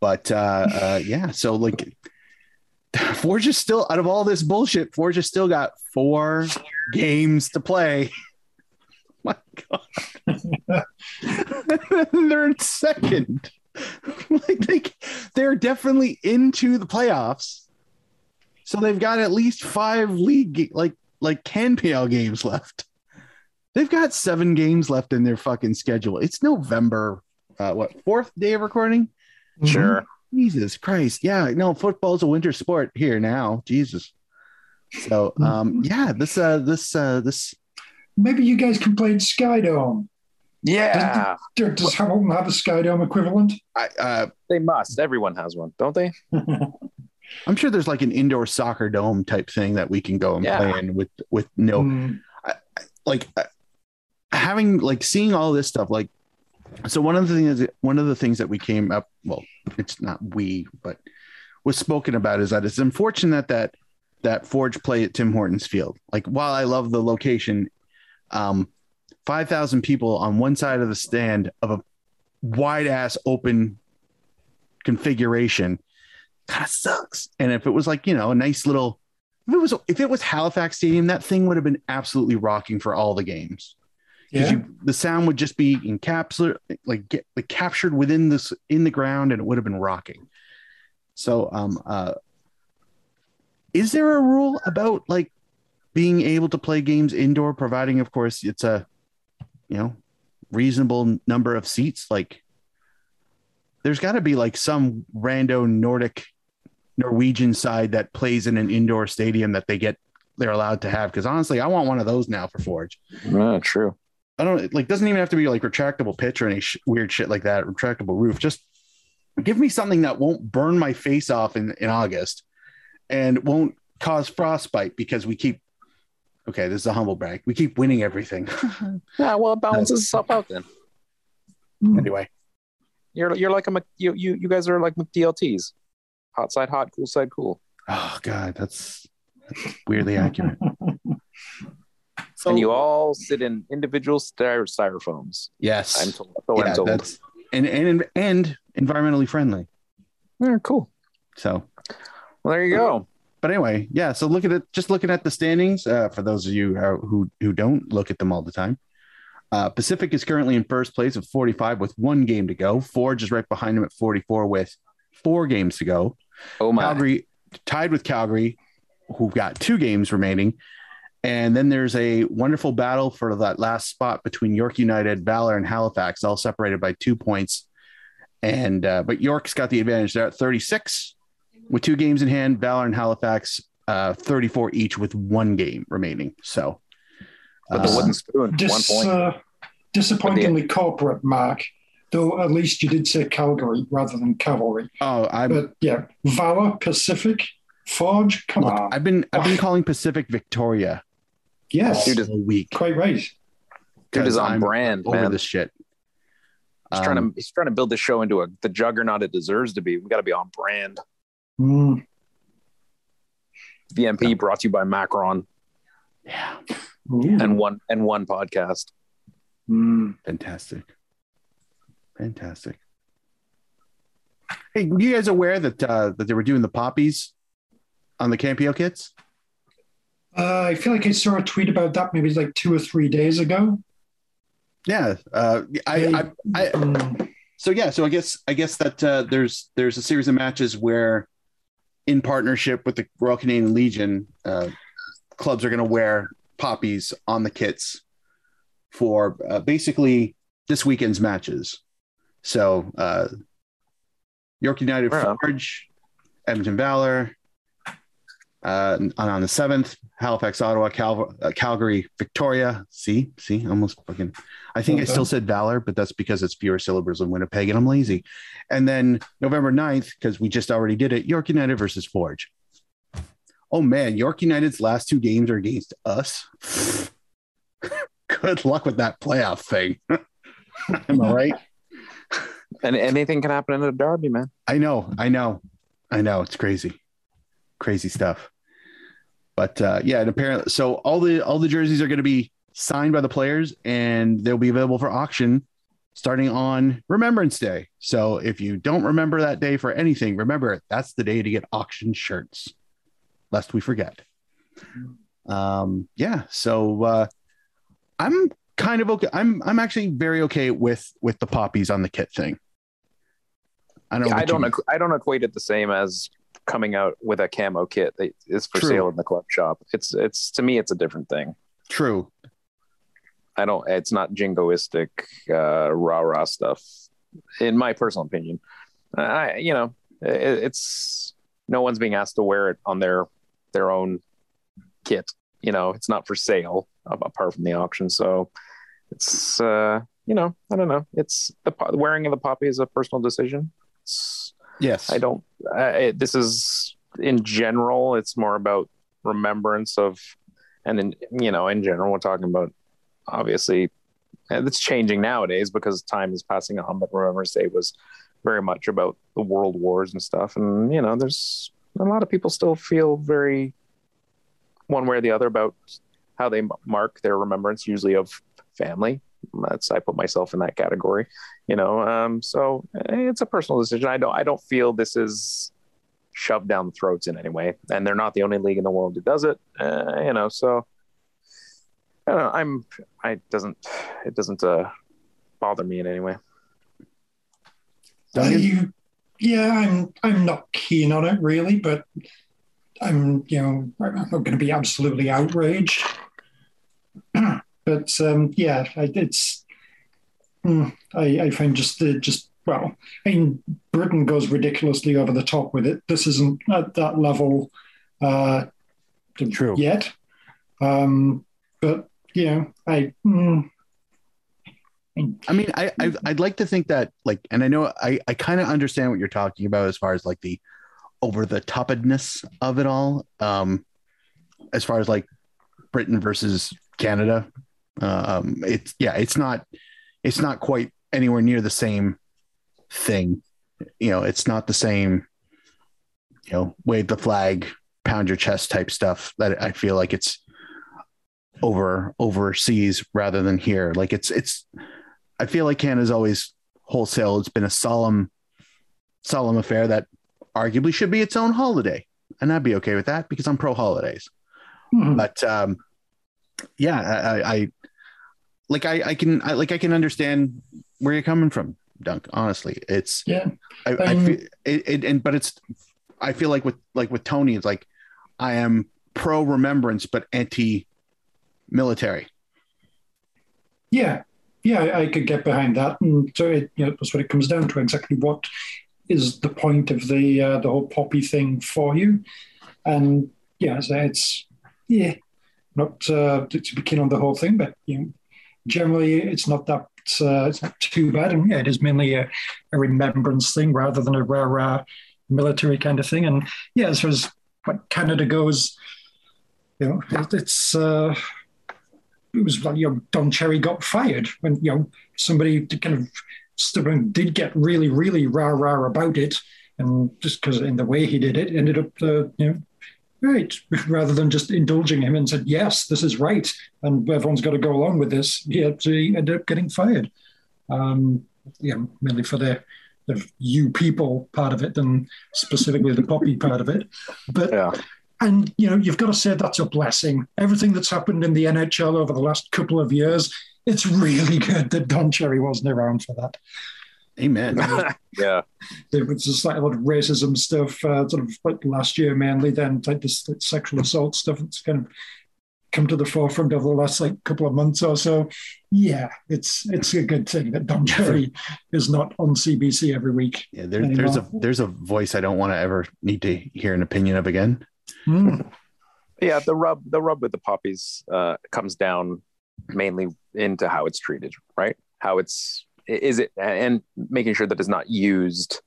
But uh, uh, yeah, so like Forge is still out of all this bullshit. Forge has still got four games to play. My God, they're in second. like they they're definitely into the playoffs. So they've got at least five league ga- like like CanPL games left. They've got seven games left in their fucking schedule. It's November, uh, what fourth day of recording? Sure. Jesus Christ. Yeah, no, football's a winter sport here now. Jesus. So um yeah, this uh this uh this Maybe you guys can play in Skydome. Yeah. Do- Does Hamilton have a Skydome equivalent? I uh They must. Everyone has one, don't they? I'm sure there's like an indoor soccer dome type thing that we can go and Yeah. play in with with no Mm. like uh, having like seeing all this stuff like so one of the things one of the things that we came up well it's not we but was spoken about is that it's unfortunate that that Forge play at Tim Hortons Field. Like while I love the location, um, five thousand people on one side of the stand of a wide ass open configuration kind of sucks. And if it was like you know a nice little, if it was if it was Halifax Stadium, that thing would have been absolutely rocking for all the games because Yeah. you the sound would just be encapsulated like get like captured within this in the ground and it would have been rocking so um uh is there a rule about like being able to play games indoor providing of course it's a you know reasonable number of seats like there's got to be like some rando nordic norwegian side that plays in an indoor stadium that they get they're allowed to have because honestly i want one of those now for forge Yeah, true. I don't like doesn't even have to be like retractable pitch or any sh- weird shit like that. Retractable roof. Just give me something that won't burn my face off in, in August and won't cause frostbite because we keep okay, this is a humble brag. We keep winning everything. Yeah, well, it balances itself out then. anyway, You're you're like a you you you guys are like McDLTs. Hot side hot, cool side cool. oh god, that's, that's weirdly accurate. So and you all sit in individual styro- styrofoams. yes, I'm told. So yeah, I'm told. that's and and and environmentally friendly. Yeah, cool. So Well, there you go. but anyway, yeah. So look at it. Just looking at the standings uh, for those of you who who, who don't look at them all the time. Uh, Pacific is currently in first place with 45 with one game to go. Forge is right behind him at 44 with four games to go. Oh my. Calgary tied with Calgary, who've got two games remaining. And then there's a wonderful battle for that last spot between York United, Valor, and Halifax, all separated by two points. And uh, but York's got the advantage They're at 36 with two games in hand. Valor and Halifax, uh, 34 each with one game remaining. So, With the uh, wooden spoon, Dis- one point. uh, disappointingly corporate, Mark. Though at least you did say Calgary rather than cavalry. oh, I'm But yeah, Valor, Pacific, Forge, come look, on. I've been I've been calling Pacific Victoria yes, Dude is- all week. quite right. Dude is 'cause on I'm brand, over man. this shit. He's trying Um, to he's trying to build the show into a the juggernaut it deserves to be. We got to be on brand. Mm. VMP brought to you by Macron yeah, Ooh. and one and one podcast. Mm. fantastic, fantastic. Hey, were you guys aware that uh, that they were doing the poppies on the Campio kits? Uh, I feel like I saw a tweet about that maybe like two or three days ago. Yeah, uh, I, I, I Mm. so yeah, so I guess I guess that uh, there's there's a series of matches where, in partnership with the Royal Canadian Legion, uh, clubs are going to wear poppies on the kits for uh, basically this weekend's matches. So uh, York United on. Forge, Edmonton Valor. Uh, and on the seventh, Halifax, Ottawa, Cal- uh, Calgary, Victoria. See, see, almost fucking. I think I still said Valor, but that's because it's fewer syllables than Winnipeg, and I'm lazy. And then November 9th, because we just already did it, York United versus Forge. Oh man, York United's last two games are against us. Good luck with that playoff thing. Am I right? And anything can happen in a derby, man. I know, I know, I know. It's crazy, crazy stuff. But uh, yeah, and apparently, so all the all the jerseys are going to be signed by the players, and they'll be available for auction starting on Remembrance Day. So if you don't remember that day for anything, remember. That's the day to get auction shirts, lest we forget. Um, yeah. So uh, I'm kind of okay. I'm I'm actually very okay with with the poppies on the kit thing. I don't. Yeah, I don't. equ- I don't equate it the same as coming out with a camo kit that is for True. sale in the club shop. It's it's to me, it's a different thing. True. I don't. It's not jingoistic uh, rah rah stuff, in my personal opinion. I you know it, it's no one's being asked to wear it on their their own kit. You know, it's not for sale apart from the auction. So it's uh, you know I don't know. It's the wearing of the poppy is a personal decision. Yes. I don't. Uh, it, this is in general. It's more about remembrance of, and in you know, in general, we're talking about obviously, and it's changing nowadays because time is passing on. But Remembrance Day was very much about the world wars and stuff, and you know, there's a lot of people still feel very one way or the other about how they mark their remembrance, usually of family. That's I put myself in that category, you know. Um, so eh, it's a personal decision. I don't I don't feel this is shoved down the throats in any way, and they're not the only league in the world that does it. Uh, you know, so I don't know. I'm I doesn't it doesn't uh, bother me in any way. Duncan? you, yeah, I'm I'm not keen on it really, but I'm you know I'm not going to be absolutely outraged. But um, yeah, I, it's mm, I, I find just the just well, I mean Britain goes ridiculously over the top with it. This isn't at that level uh, True. yet, um, but you know I. Mm, I mean, I, I I'd like to think that like, and I know I I kind of understand what you're talking about as far as like the over the topedness of it all. Um, as far as like Britain versus Canada, um, it's yeah, it's not it's not quite anywhere near the same thing. You know, it's not the same. You know, wave the flag, pound your chest type stuff. That I feel like it's over overseas rather than here. Like it's it's I feel like Canada's always wholesale. It's been a solemn, solemn affair that arguably should be its own holiday, and I'd be okay with that because I'm pro holidays. hmm. But um, yeah, I, I, I like I, I can I, like I can understand where you're coming from, Dunk. Honestly, it's yeah. I, I Um, feel it, it, and but it's I feel like with like with Tony, it's like I am pro remembrance but anti military. Yeah, yeah, I, I could get behind that, and so it, you know, that's what it comes down to. Exactly what is the point of the uh, the whole poppy thing for you? And yeah, so it's yeah, not uh, to, to be keen on the whole thing, but you know, generally it's not that uh, it's not too bad, and yeah, it is mainly a, a remembrance thing rather than a rah rah military kind of thing. And yeah, as far as what Canada goes, you know, it, it's. Uh, it was like you know Don Cherry got fired when you know somebody kind of stubborn did get really really rah rah about it, and just because in the way he did it ended up uh, you know right rather than just indulging him and said yes this is right and everyone's got to go along with this. He, ended up getting fired. Um, yeah, mainly for the the you people part of it than specifically the poppy part of it, but. Yeah. And you know, you've got to say that's a blessing. Everything that's happened in the NHL over the last couple of years, it's really good that Don Cherry wasn't around for that. Amen. yeah. There was just like a lot of racism stuff, uh, sort of like last year mainly. Then like this like, sexual assault stuff that's kind of come to the forefront over the last like couple of months or so. Yeah, it's it's a good thing that Don Cherry is not on CBC every week. Yeah, there, there's a there's a voice I don't want to ever need to hear an opinion of again. Hmm. yeah the rub the rub with the poppies uh comes down mainly into how it's treated right how it's is it and making sure that it's not used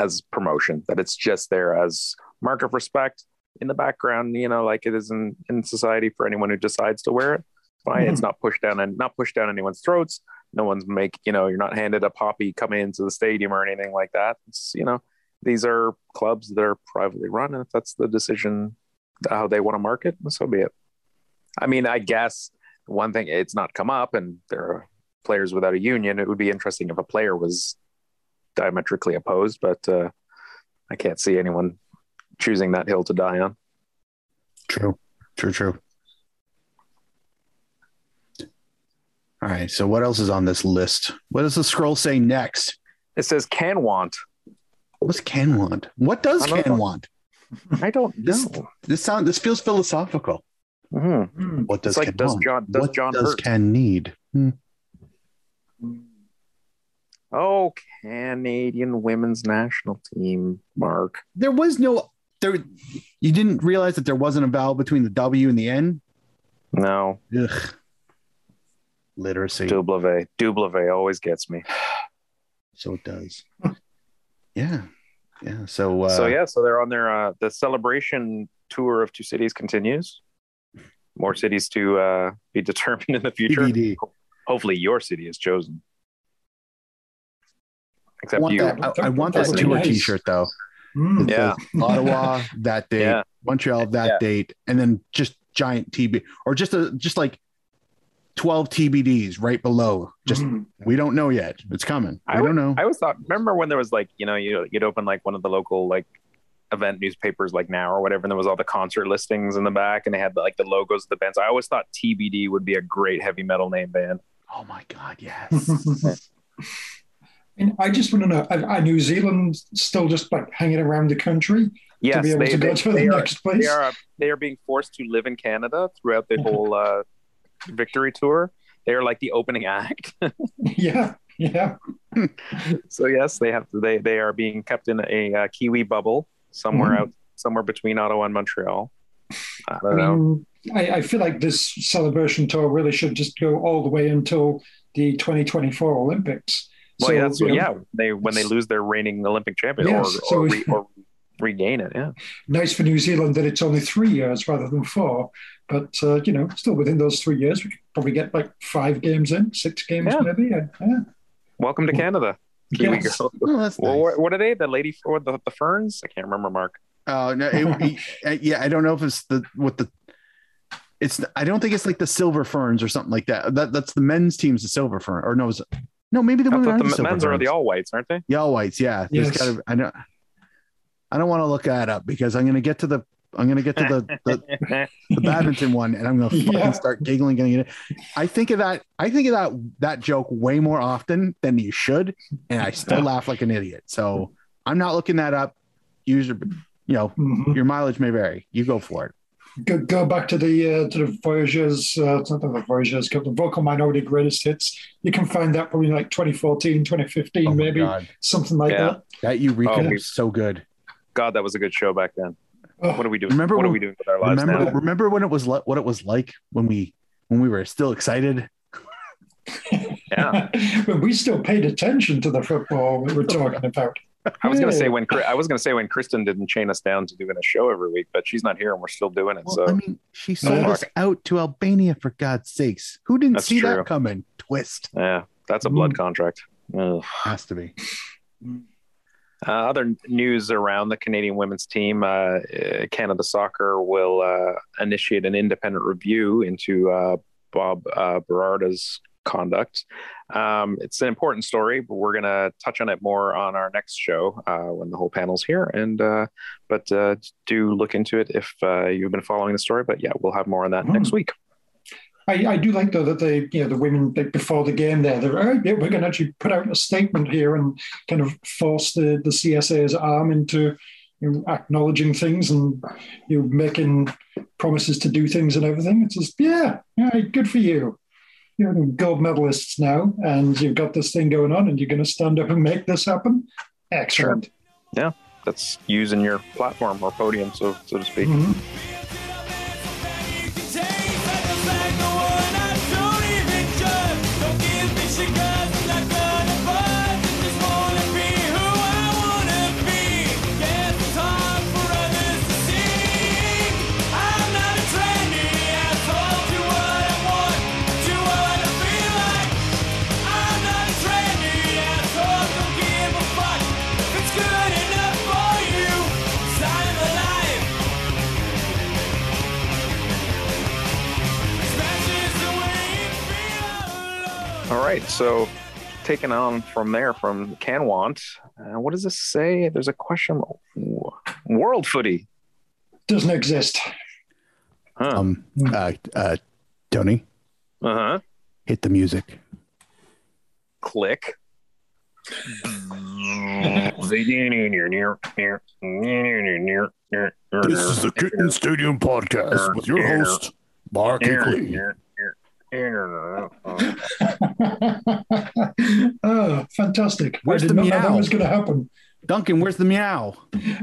as promotion that it's just there as mark of respect in the background you know like it is in in society for anyone who decides to wear it. Fine it's mm-hmm. not pushed down and not pushed down anyone's throats. No one's make you know you're not handed a poppy coming into the stadium or anything like that. It's you know these are clubs that are privately run and if that's the decision how they want to market, so be it. I mean, I guess one thing it's not come up, and there are players without a union. It would be interesting if a player was diametrically opposed, but uh, I can't see anyone choosing that hill to die on. True, true, true. All right. So what else is on this list? What does the scroll say next? It says can want. What's can want? What does can know. want? I don't This know. this sound this feels philosophical. Mhm. Hmm. What does It's like can does want? John does what John does hurt? can need? Hmm. Oh, Canadian women's national team, Mark. There was no there. You didn't realize that there wasn't a vowel between the W and the N. No, Ugh. Literacy. Dublave. Dublave always gets me. So it does. Yeah. Yeah. So uh, so yeah, so they're on their uh, the celebration tour of two cities continues. More cities to uh, be determined in the future. TBD. Hopefully, your city is chosen. I Except want you. that, I, I want that That would be tour nice. T-shirt though. Hmm. Yeah. Ottawa that date, Yeah. Montreal that Yeah. date, and then just giant TB or just a just like 12 TBDs right below. Just Mhm. we don't know yet. It's coming. I We don't know. I always thought. Remember when there was like you know you you'd open like one of the local like event newspapers like now or whatever, and there was all the concert listings in the back, and they had like the logos of the bands. I always thought TBD would be a great heavy metal name band. oh my god, yes. And I just want to know: are, are New Zealand still just like hanging around the country Yes, to be able they, to they, go to the are, next place? they are they are being forced to live in Canada throughout the whole uh, victory tour. They are like the opening act. yeah, yeah. so yes, they have they they are being kept in a uh, Kiwi bubble somewhere Mhm. out somewhere between Ottawa and Montreal. I don't know. mean, I, I feel like this celebration tour really should just go all the way until the 2024 Olympics. Well, So, yeah, that's you know, yeah. They when they lose their reigning Olympic champion Yes, or, so or, we- re, or regain it. Yeah, Nice for New Zealand that it's only three years rather than four. But, uh, you know, still within those three years, we could probably get like five games in, six games Yeah. maybe. Yeah. yeah. welcome to Canada, Kiwi Yes. girl. Oh, that's Well, nice. what, what are they? The lady for the, the ferns? I can't remember. Mark. Oh no, it, it- yeah, I don't know if it's the what the it's I don't think it's like the silver ferns or something like that. That that's the men's team's the silver fern or no, is it, no maybe the I women are the the silver men's are the all whites, aren't they? the all whites. Yeah, there's Yes. gotta, I don't I don't want to look that up because I'm gonna get to the I'm gonna get to the the, the badminton one and I'm gonna fucking Yeah. start giggling. Getting it. I think of that. I think of that that joke way more often than you should, and I still Yeah. laugh like an idiot. So I'm not looking that up. Use your, you know, Mhm. your mileage may vary. You go for it. Go, go back to the uh, to the Voyagers, uh, it's not the Voyagers Cup, the Vocal Minority Greatest Hits. You can find that probably like 2014, 2015, Oh maybe God. something like Yeah. that. That Eureka Oh, we- was so good. God, that was a good show back then. Oh, What are we doing? Remember what are when- we doing with our lives Remember, now? remember when it was le- what it was like when we when we were still excited. Yeah, but we still paid attention to the football we were talking about. I was gonna say when I was gonna say when Kristin didn't chain us down to doing a show every week, but she's not here and we're still doing it. Well, so I mean, she sold Yeah. us out to Albania for God's sakes. Who didn't That's see true. that coming? Twist yeah, that's a blood contract. Ugh. has to be. Uh, other news around the Canadian women's team: uh, uh, Canada Soccer will uh, initiate an independent review into uh, Bob uh, Birarda's conduct. Um, it's an important story, but we're going to touch on it more on our next show uh, when the whole panel's here. And uh, but uh, do look into it if uh, you've been following the story. But yeah, we'll have more on that Hmm. next week. I, I do like though that they, you know, the women like, before the game there, they're right, yeah, we're going to actually put out a statement here and kind of force the the CSA's arm into you know, acknowledging things and you know, making promises to do things and everything. It's just yeah, yeah, good for you. You're gold medalists now, and you've got this thing going on, and you're going to stand up and make this happen. Excellent. Yeah, that's using your platform or podium, so so to speak. Mhm. Right, so taking on from there from Canwant, uh, what does this say? There's a question. World footy. Doesn't exist. Huh. Um, uh, uh, Tony, Uh huh. hit the music. Click. This is the Kitten Stadium podcast with your host, Mark Hickley. oh, fantastic. Where's I the did not know that was going to happen. Duncan, where's the meow?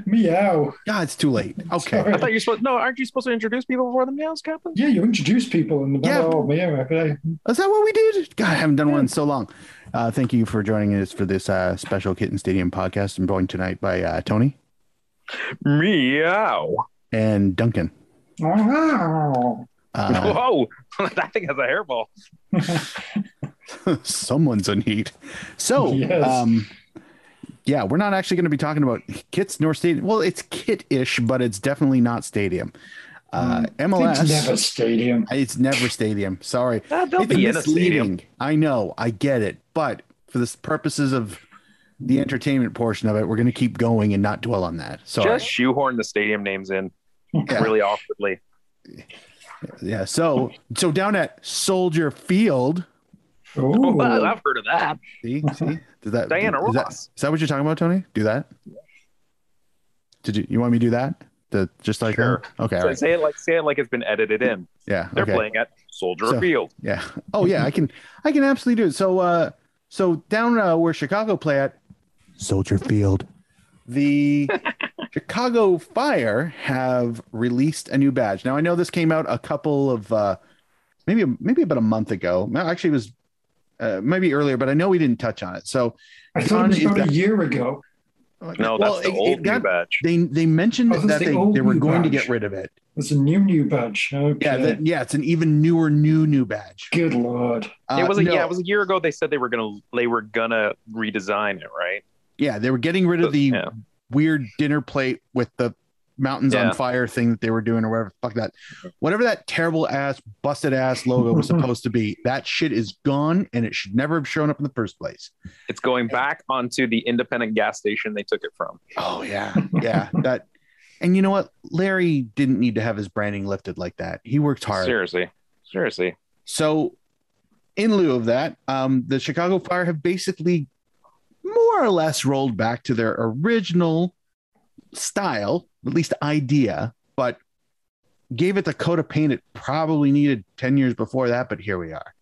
Meow. God, it's too late. Okay. Sorry. I thought you're supposed. No, aren't you supposed to introduce people before the meows happen? Yeah, you introduce people and in the Yeah. oh, meow. okay. Is that what we did? God, I haven't done one in so long. Uh, thank you for joining us for this uh, special Kitten Stadium podcast. I'm joined tonight by uh, Tony Meow. and Duncan. Wow. Uh, Whoa, that thing has a hairball. someone's in heat. So, Yes. um, yeah, we're not actually going to be talking about kits nor stadium. Well, it's kit ish, but it's definitely not stadium. Uh, It's MLS. never stadium. It's never stadium. Sorry. They'll it's be in a stadium. misleading. I know. I get it. But for the purposes of the entertainment portion of it, we're going to keep going and not dwell on that. Sorry. Just shoehorn the stadium names in Yeah. really awkwardly. Yeah. So, so down at Soldier Field. Oh, I've heard of that. See, see, Does that Diana is that- Ross. Is that what you're talking about, Tony? Do that. Did you? You want me to do that? The just like Sure. her? Okay. So right. say it like say it like it's been edited in. Yeah. They're okay. playing at Soldier So- Field. Yeah. Oh yeah, I can I can absolutely do it. So uh so down uh, where Chicago play at Soldier Field, the Chicago Fire have released a new badge. Now I know this came out a couple of uh maybe maybe about a month ago. Actually it was uh, maybe earlier, but I know we didn't touch on it. So I thought it was about that- a year ago. No, Well, that's the it- old it got- new badge. they they mentioned Oh, that the they, old they were new going to get rid of it. It's a new new badge. Okay. Yeah, that, yeah, it's an even newer new new badge. Good lord. Uh, it was a, no, yeah, it was a year ago. They said they were gonna they were gonna redesign it, right? yeah, they were getting rid of the Yeah. Weird dinner plate with the mountains Yeah. on fire thing that they were doing or whatever fuck that. Whatever that terrible ass busted ass logo was supposed to be that shit is gone and it should never have shown up in the first place. It's going back onto the independent gas station they took it from. oh yeah. Yeah that and you know what? Larry didn't need to have his branding lifted like that. He worked hard. Seriously, seriously. so in lieu of that um the chicago fire have basically more or less rolled back to their original style, at least idea, but gave it the coat of paint it probably needed 10 years before that, but here we are.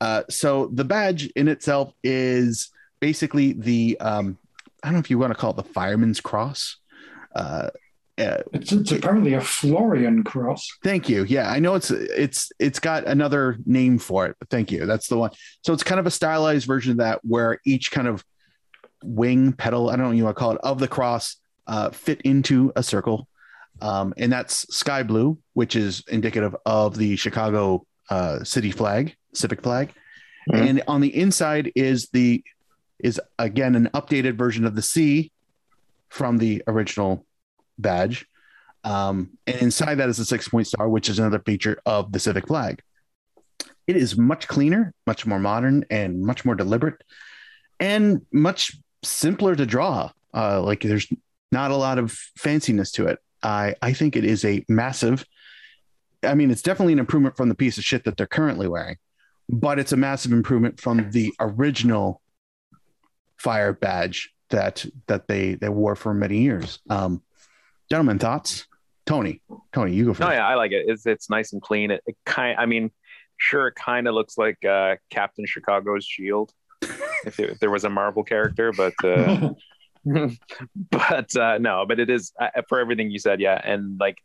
Uh, so the badge in itself is basically the, um, I don't know if you want to call it the fireman's cross. Uh, uh, It's, it's apparently a Florian cross. Thank you. Yeah, I know it's it's it's got another name for it, but thank you. That's the one. So it's kind of a stylized version of that where each kind of wing petal, I don't know what you want to call it, of the cross uh, fit into a circle. Um, and that's sky blue, which is indicative of the Chicago uh, city flag, civic flag. Mhm. And on the inside is the is again an updated version of the C from the original badge. Um, and inside that is a six point star, which is another feature of the civic flag. It is much cleaner, much more modern, and much more deliberate, and much simpler to draw. Uh, like there's not a lot of fanciness to it. I I think it is a massive. I mean, it's definitely an improvement from the piece of shit that they're currently wearing, but it's a massive improvement from the original fire badge that that they they wore for many years. Um, gentlemen, thoughts? Tony, Tony, you go first. No, yeah, I like it. It's it's nice and clean. It, it kind, I mean, sure, it kind of looks like uh, Captain Chicago's shield, if, it, if there was a Marvel character, but uh, but uh, no, but it is uh, for everything you said, yeah, and like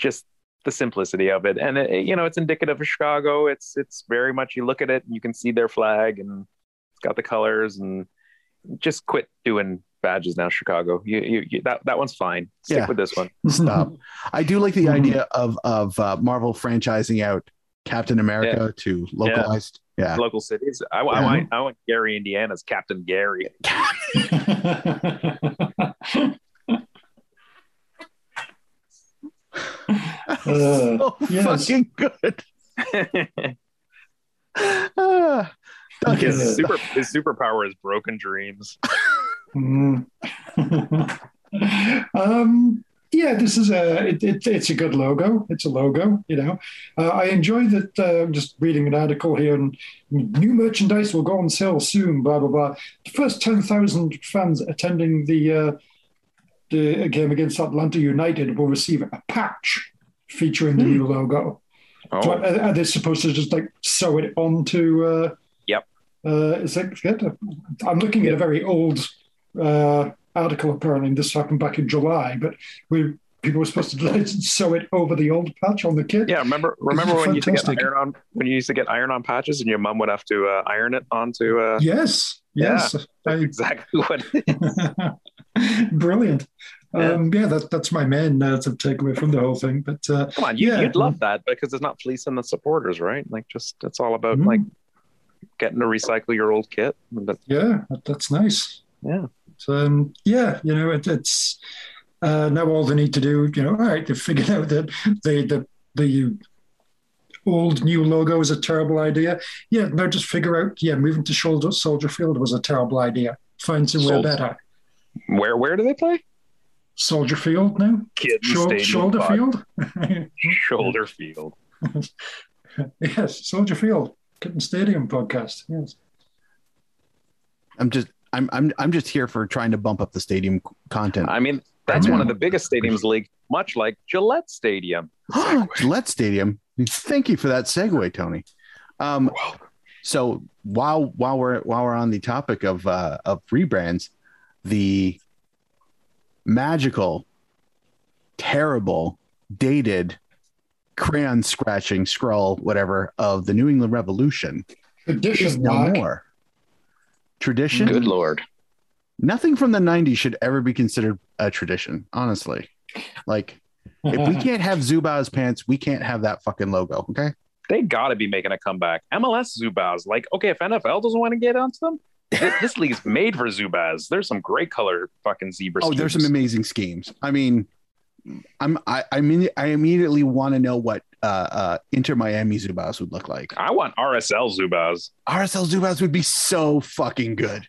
just the simplicity of it, and it, you know, it's indicative of Chicago. It's it's very much you look at it and you can see their flag, and it's got the colors, and just quit doing badges now, Chicago. You, you, you that that one's fine. Stick Yeah. with this one. Stop. I do like the Mhm. idea of of uh, Marvel franchising out Captain America to localized. Yeah. local cities. I, wa- I want I want Gary, Indiana's Captain Gary. Uh, so yes. fucking good. Duncan, his super his superpower is broken dreams. Mm. um, yeah, this is a it, it, it's a good logo. It's a logo, you know. Uh, I enjoy that. Uh, I'm just reading an article here, and new merchandise will go on sale soon. Blah blah blah. The first ten thousand fans attending the uh, the game against Atlanta United will receive a patch featuring the new logo. Oh, So are, are they supposed to just like sew it onto? Uh, Yep. Uh, is that, I'm looking at a very old uh, article. Apparently, this happened back in July, but we people were supposed to sew it over the old patch on the kit. yeah. Remember remember when you used to get iron on when you used to get iron on patches and your mom would have to uh, iron it onto. Uh, Yes. Yes. I, exactly what. Brilliant. Yeah. Um, yeah, that, that's my main uh, takeaway from the whole thing. But uh, Come on, you, Yeah. you'd love that because it's not fleecing the supporters, right? Like just it's all about Mhm. like getting to recycle your old kit. But yeah, that, that's nice. yeah, um, yeah, you know, it, it's Uh, now all they need to do, you know, all right, they've figured out that the the the old new logo is a terrible idea. Yeah, now just figure out, yeah, moving to Shoulder Soldier Field was a terrible idea. Find somewhere Sold- better. Where where do they play? Soldier Field now? Kids Shou- Stadium. shoulder Pod- Field? Shoulder Field. yes, Soldier Field. Kitten Stadium podcast. Yes. I'm just I'm I'm I'm just here for trying to bump up the stadium content. I mean, that's one of the biggest stadiums league, much like Gillette Stadium. Gillette Stadium. Thank you for that segue, Tony. Um, so while while we're while we're on the topic of uh, of rebrands, the magical, terrible, dated, crayon scratching scroll, whatever of the New England Revolution the dish is Tradition, no more. Tradition. Good lord. Nothing from the '90s should ever be considered a tradition. Honestly, like if we can't have Zubaz pants, we can't have that fucking logo. Okay. They got to be making a comeback. MLS Zubaz, like, okay, if NFL doesn't want to get onto them, this, this league's made for Zubaz. There's some great color fucking zebra. Oh, there's some amazing schemes. I mean, I'm I I mean I immediately want to know what uh uh Inter Miami Zubaz would look like. I want RSL Zubaz. RSL Zubaz would be so fucking good.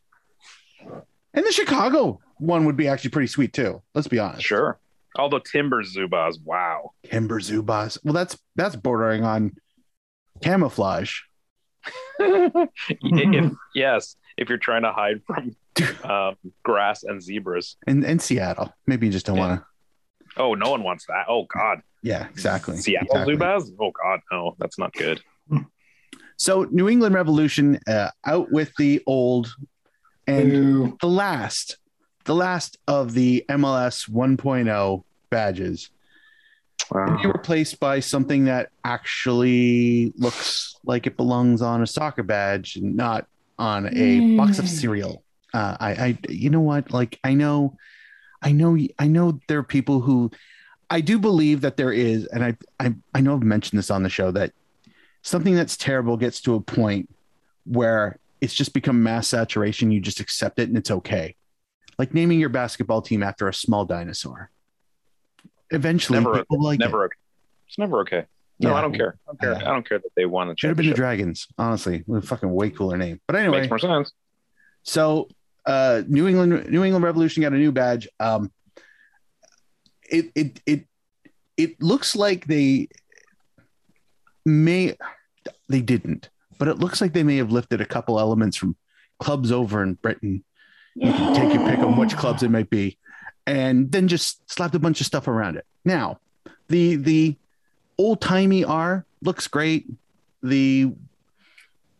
And the Chicago one would be actually pretty sweet too. Let's be honest. Sure. Although Timbers Zubaz, wow. Timber Zubaz. Well, that's that's bordering on camouflage. if, yes, if you're trying to hide from um, grass and zebras. In in Seattle. Maybe you just don't Yeah. want to. Oh, no one wants that. Oh God, Yeah, exactly. Seattle exactly. Zubaz. Oh God, no, that's not good. So New England Revolution uh, out with the old and Boo. the last, the last of the MLS 1.0 badges Wow. be replaced by something that actually looks like it belongs on a soccer badge and not on a box of cereal. Uh, I, I, you know what? Like, I know, I know, I know there are people who, I do believe that there is, and I, I, I know I've mentioned this on the show that something that's terrible gets to a point where it's just become mass saturation. You just accept it and it's okay. Like naming your basketball team after a small dinosaur. Eventually, Never- people like it. Okay. It's never okay. No, Yeah. I don't care. I don't care. Yeah. I don't care that they won the Should have been the. Dragons, honestly. With a fucking way cooler name. But anyway, Makes more sense. so uh New England New England Revolution got a new badge. Um it it it it looks like they may they didn't, but it looks like they may have lifted a couple elements from clubs over in Britain. You can take your pick on which clubs it might be, and then just slapped a bunch of stuff around it. Now, the the old timey R looks great. The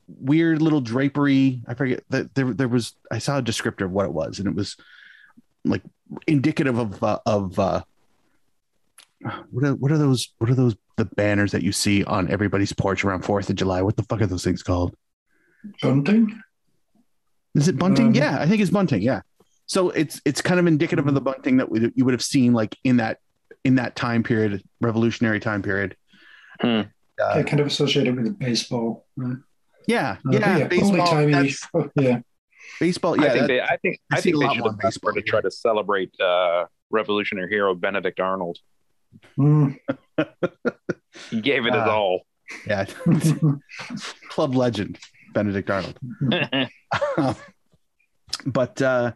weird little drapery. I forget that there there was. I saw a descriptor of what it was, and it was like indicative of uh, of uh, what are what are those what are those the banners that you see on everybody's porch around Fourth of July? What the fuck are those things called? Bunting? Is it bunting? Um, yeah, I think it's bunting. Yeah. So it's it's kind of indicative of the bunting that we, you would have seen like in that in that time period, revolutionary time period. Hmm. Uh, I kind of associated with baseball. right? yeah, Uh, yeah, yeah, baseball. only timey. yeah. baseball. Yeah, I think they. I think. I I think they lot should more have in done more to try to celebrate uh, Revolutionary hero Benedict Arnold. Mm. He gave it his Uh, all. yeah. Club legend Benedict Arnold. but uh,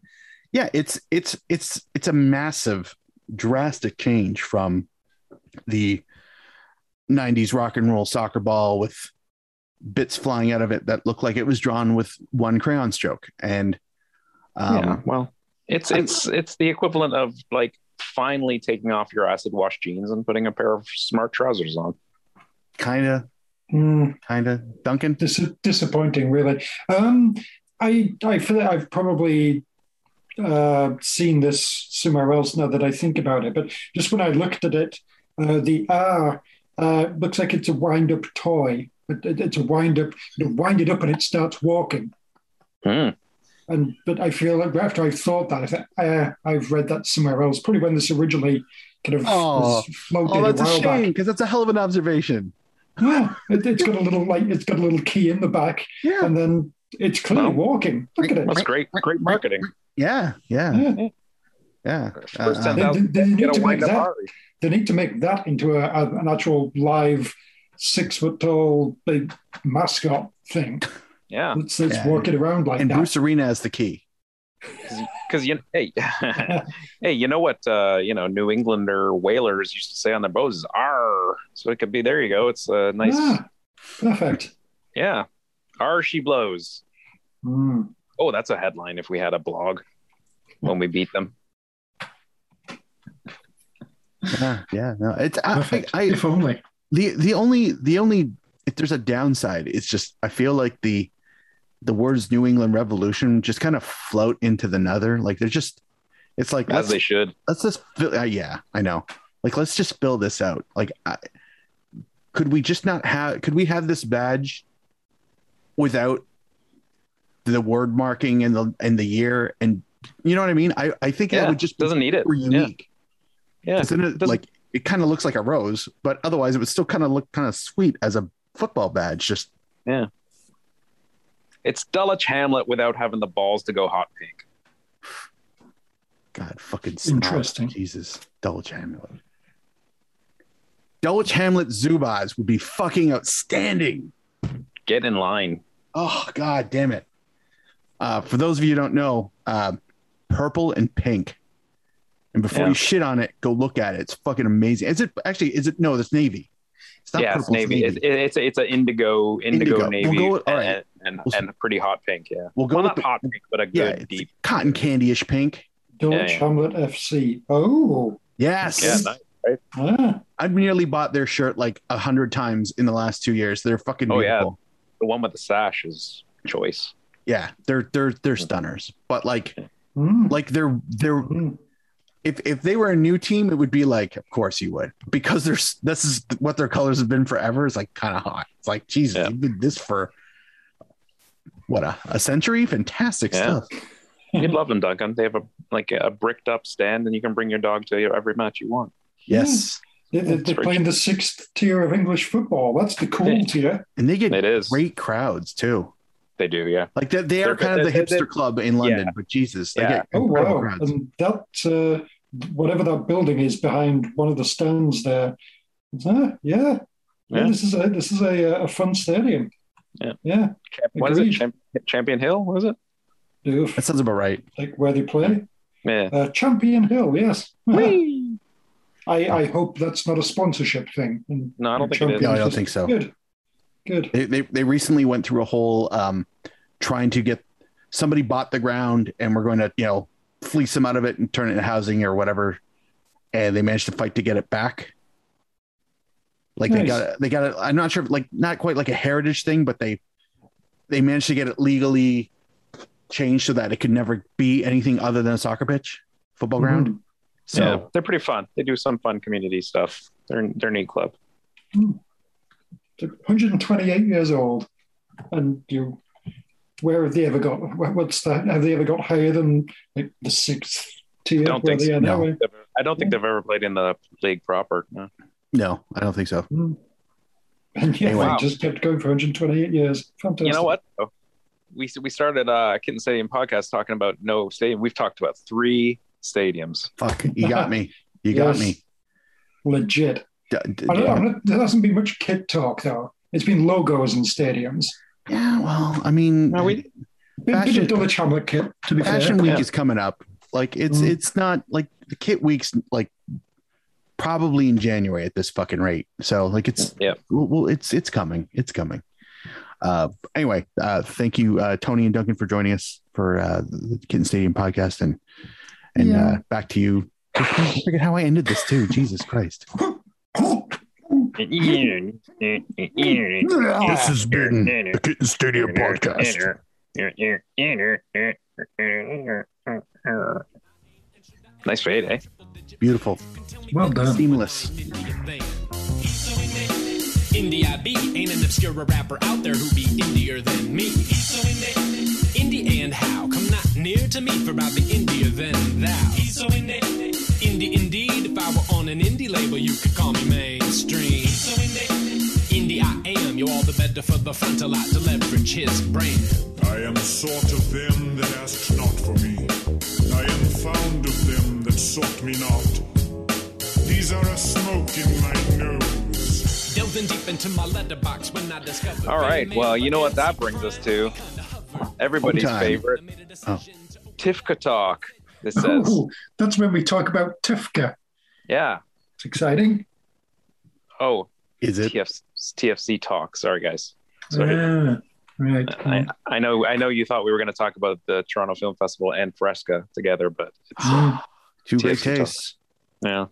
yeah, it's it's it's it's a massive, drastic change from the '90s rock and roll soccer ball with bits flying out of it that looked like it was drawn with one crayon stroke. And um, yeah. Well, it's I'm- it's it's the equivalent of like finally taking off your acid wash jeans and putting a pair of smart trousers on. kind of, Mm. kind of, Duncan. Dis- disappointing, really. Um, I I feel like I've probably uh, seen this somewhere else now that I think about it. But just when I looked at it, uh, the R uh, looks like it's a wind-up toy. It, it- it's a wind-up. You wind it up and it starts walking. Hmm. And but I feel like after I've thought that, I thought, uh, I've read that somewhere else. Probably when this originally kind of Oh. was floated Oh, that's a a shame because that's a hell of an observation. Well, it, it's got a little like it's got a little key in the back, Yeah, and then it's clearly Well, walking. Look at it. That's great. Great marketing. yeah, yeah. Yeah. Yeah. First Uh, They, they, they need to make that. Ari. They need to make that into a, a- an actual live six foot tall big mascot thing. Yeah, Let's, let's Yeah. walk it around like and that. Bruce Arena as the key. because you hey hey you know what uh you know New Englander whalers used to say on their boats is R. So it could be there you go. It's a nice Ah, perfect. yeah. R she blows. Mm. Oh, that's a headline if we had a blog when we beat them. Yeah, yeah. No, it's I, I, Perfect. I if only. the the only the only if there's a downside, it's just I feel like the the words New England Revolution just kind of float into the nether. Like they're just it's like As they should. let's just fill, uh, yeah, I know. Like let's just fill this out. Like I, could we just not have could we have this badge without the word marking and the and the year and you know what I mean? I I think that would just be doesn't need it. Yeah, unique. yeah. Isn't it like it kind of looks like a rose, but otherwise it would still kind of look kind of sweet as a football badge. Just It's Dulwich Hamlet without having the balls to go hot pink. God, fucking stop. Interesting. Jesus, Dulwich Hamlet. Dulwich Hamlet Zubaz would be fucking outstanding. Get in line. Oh God, damn it! Uh, for those of you who don't know, uh, purple and pink. And before Yeah. you shit on it, go look at it. It's fucking amazing. Is it actually? Is it no? It's navy. It's not yeah, purple. it's navy. It's, it's a, it's an indigo, indigo, Indigo. We'll navy, go all right. And, and, We'll- and a pretty hot pink. Yeah, We'll go well, with not the- hot pink, but a good it's deep. cotton candy-ish pink. Dulwich yeah. Hamlet FC. Oh, Yes. Yeah, nice. ah, I've nearly bought their shirt like a hundred times in the last two years. They're fucking Oh, yeah. the one with the sash is choice. yeah. They're they're they're stunners. But like mm, like they're they're mm. if if they were a new team, it would be like, of course you would, because there's this is what their colors have been forever. It's like kind of hot. It's like Jesus, Yeah. you've been this for what a, a century. Fantastic Yeah. stuff. You'd love them, Duncan. They have a like a bricked up stand, and you can bring your dog to every match you want. Yes, They, they, they're It's playing the sixth tier of English football. That's the cool Yeah. tier. and they get It is. great crowds too. They do, yeah. Like they, they are They're- kind of the they're- hipster they're- club in London, Yeah. but Jesus, they Yeah. get Oh incredible wow! crowds. And that uh, whatever that building is behind one of the stands there. Ah, yeah. yeah, Yeah. This is a this is a, uh, a fun stadium. Yeah. yeah. Champ- what is it? Champ- Champion Hill? What is it? Oof. That sounds about right. Like where they play. Yeah. Uh, Champion Hill, yes. I, I hope that's not a sponsorship thing. And No, I don't think it is. No, I don't think so. Good, good. They, they they recently went through a whole um, trying to get somebody bought the ground and we're going to you know fleece them out of it and turn it into housing or whatever, and they managed to fight to get it back. Like they got it, they got it. I'm not sure, like not quite like a heritage thing, but they they managed to get it legally changed so that it could never be anything other than a soccer pitch, football ground. Mhm. So yeah, they're pretty fun. They do some fun community stuff. They're they're a neat club. They're 128 years old, and you, where have they ever got? What's that? Have they ever got higher than like the sixth tier? Don't where think they so. now? No. I don't think they've ever played in the league proper. No. No, I don't think so. Mm. And yeah, Anyway. they just kept going for 128 years. Fantastic. You know what? though? We we started uh Kitten Stadium podcast talking about no stadium. We've talked about three stadiums. Fuck, you got me. You got me. Legit. D- d- I don't, yeah. There hasn't been much kit talk though. It's been logos and stadiums. Yeah, well, I mean, No, we Bit, bit Fashion- of Dulwich Hamlet kit, to be Fashion fair. Week Yeah. is coming up. Like it's Mm. it's not like the kit week's like probably in January at this fucking rate. So like it's Yeah. well, well it's it's coming. It's coming. Uh anyway, uh thank you uh Tony and Duncan for joining us for uh the Kitten Stadium podcast and and Yeah. uh back to you. I forget how I ended this too. Jesus Christ. This has been the Kitten Stadium podcast. Nice fade, eh? Beautiful. Well done. Seamless. Indie I be ain't an obscure rapper out there who be indier than me. So indie, indie and how come not near to me for I'll be indier than thou. So indie, indie indeed. If I were on an indie label, you could call me mainstream. Am. You all the better for the front a lot to leverage his brand. I am sought of them that asked not for me. I am found of them that sought me not. These are a smoke in my nose. Delving deep into my letterbox when I discovered. All right. Well, you know what that brings us to? Everybody's Home favorite Oh. Tifka talk. This says, that's when we talk about Tifka. yeah. It's exciting. Oh, Is it? TF- TFC talk. Sorry, guys. Sorry. Ah, right. I, I know. I know you thought we were going to talk about the Toronto Film Festival and Fresca together, but it's. Two great TFC talk. tastes. yeah,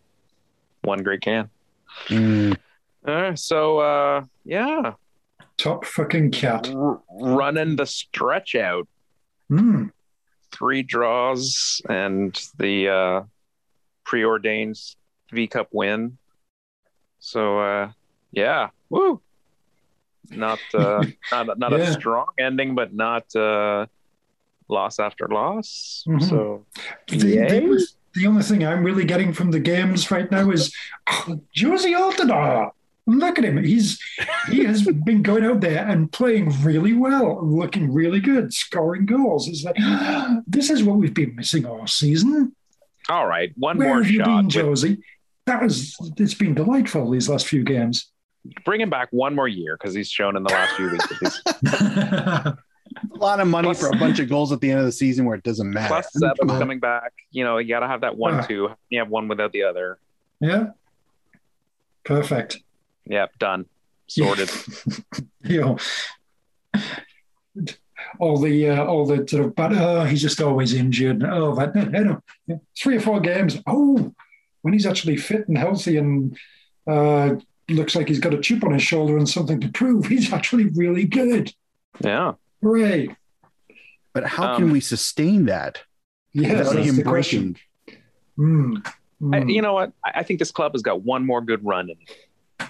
one great can. Mm, All right. So, uh, yeah, Top fucking cat. R- running the stretch out. Mm. three draws and the uh, preordained V Cup win. So uh, yeah, woo! Not uh, not not a strong ending, but not uh, loss after loss. Mhm. So The, the, only thing I'm really getting from the games right now is oh, Jozy Altidore. Look at him. He's he has been going out there and playing really well, looking really good, scoring goals. It's like this is what we've been missing all season. all right, one Where more have you shot. been, with- Josie? That was it's been delightful these last few games. Bring him back one more year because he's shown in the last few weeks. he's- a lot of money Plus- for a bunch of goals at the end of the season where it doesn't matter. Plus seven coming back. You know, you got to have that one Ah. two. You have one without the other. yeah. Perfect. Yep, done, sorted. you know, all the uh, all the sort of but oh he's just always injured. Oh, that no, no, no. three or four games. Oh, when he's actually fit and healthy and uh, looks like he's got a chip on his shoulder and something to prove, he's actually really good. yeah. Hooray! But how Um, can we sustain that Yes, without that's him the question. breaking? Mm, I, mm. you know what? I I think this club has got one more good run in it.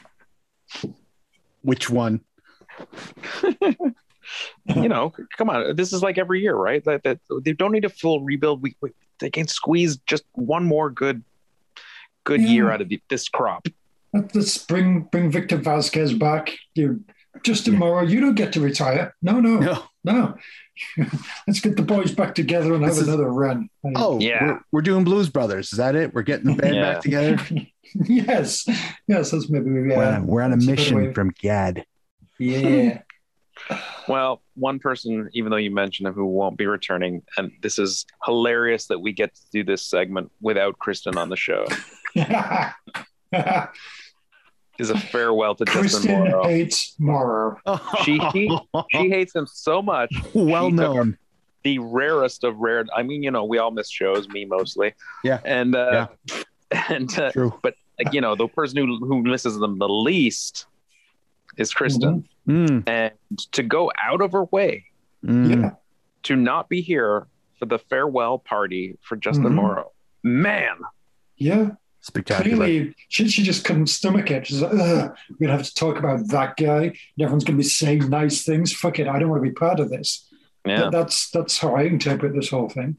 Which one? You know, come on. This is like every year, right? That, that they don't need a full rebuild. We, we they can squeeze just one more good good Yeah. year out of the, this crop. Let's bring bring Victor Vázquez back. You just tomorrow. You don't get to retire. No, no, No. no. Let's get the boys back together and have is- another run. Oh, Yeah. We're, we're doing Blues Brothers. Is that it? We're getting the band Yeah. back together. yes, yes. That's maybe we're, yeah. on, we're on a that's mission way. from Gad. Yeah. Well, one person, even though you mentioned him, who won't be returning, and this is hilarious that we get to do this segment without Kristin on the show, is a farewell to Justin Kristin Morrow. hates Morrow. She he, she hates him so much. well she known. the rarest of rare. I mean, you know, we all miss shows, me mostly. Yeah. And uh, and uh, True. but like, you know, the person who who misses them the least is Kristin, Mm, and to go out of her way mm. Yeah. to not be here for the farewell party for Justin Mhm. Morrow, man. Yeah. Spectacular. Clearly, she, she just couldn't stomach it. She's like, Ugh, we're going to have to talk about that guy. And everyone's going to be saying nice things. Fuck it. I don't want to be part of this. Yeah, That- that's that's how I interpret this whole thing.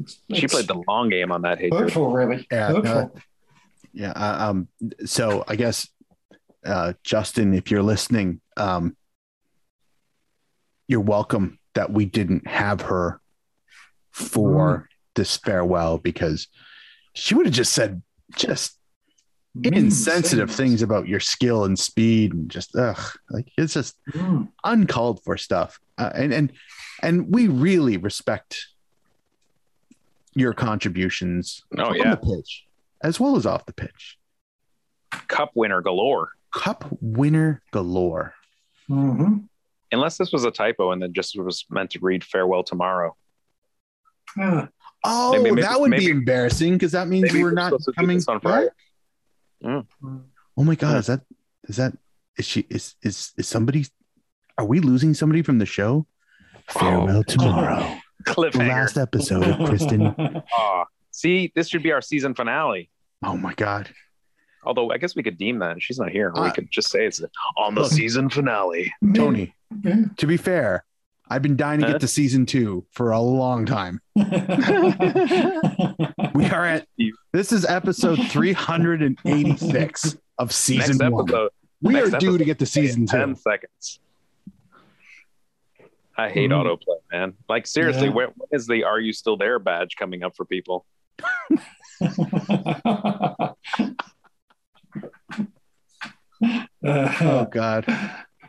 It's, she it's played the long game on that hatred. hurtful, really. Yeah, hurtful. Yeah. Uh, um. So I guess, uh, Justin, if you're listening, um, you're welcome that we didn't have her for this farewell because she would have just said just Mean insensitive things about your skill and speed and just ugh, like it's just Mm. uncalled for stuff. Uh, and and and we really respect your contributions Oh, on yeah. the pitch as well as off the pitch. Cup winner galore. Cup winner galore. Mhm. Unless this was a typo and then just was meant to read farewell tomorrow. Oh, Maybe- maybe- that would maybe- be embarrassing because that means we're we're not supposed to do coming on Friday. back. mm. Oh my god, is that is that is she is is is somebody are we losing somebody from the show? Farewell tomorrow. The last episode of Kristin. Aw. see, this should be our season finale. Oh my god. Although I guess we could deem that she's not here. we Uh, could just say it's on the look. season finale. Tony, Yeah. to be fair, I've been dying to get to season two for a long time. We are at this is episode 386 of season Next one. episode, We next are due to get to season ten seconds. I hate Mhm. autoplay, man. Like seriously, Yeah. when, when is the "Are you still there" badge coming up for people? Oh God.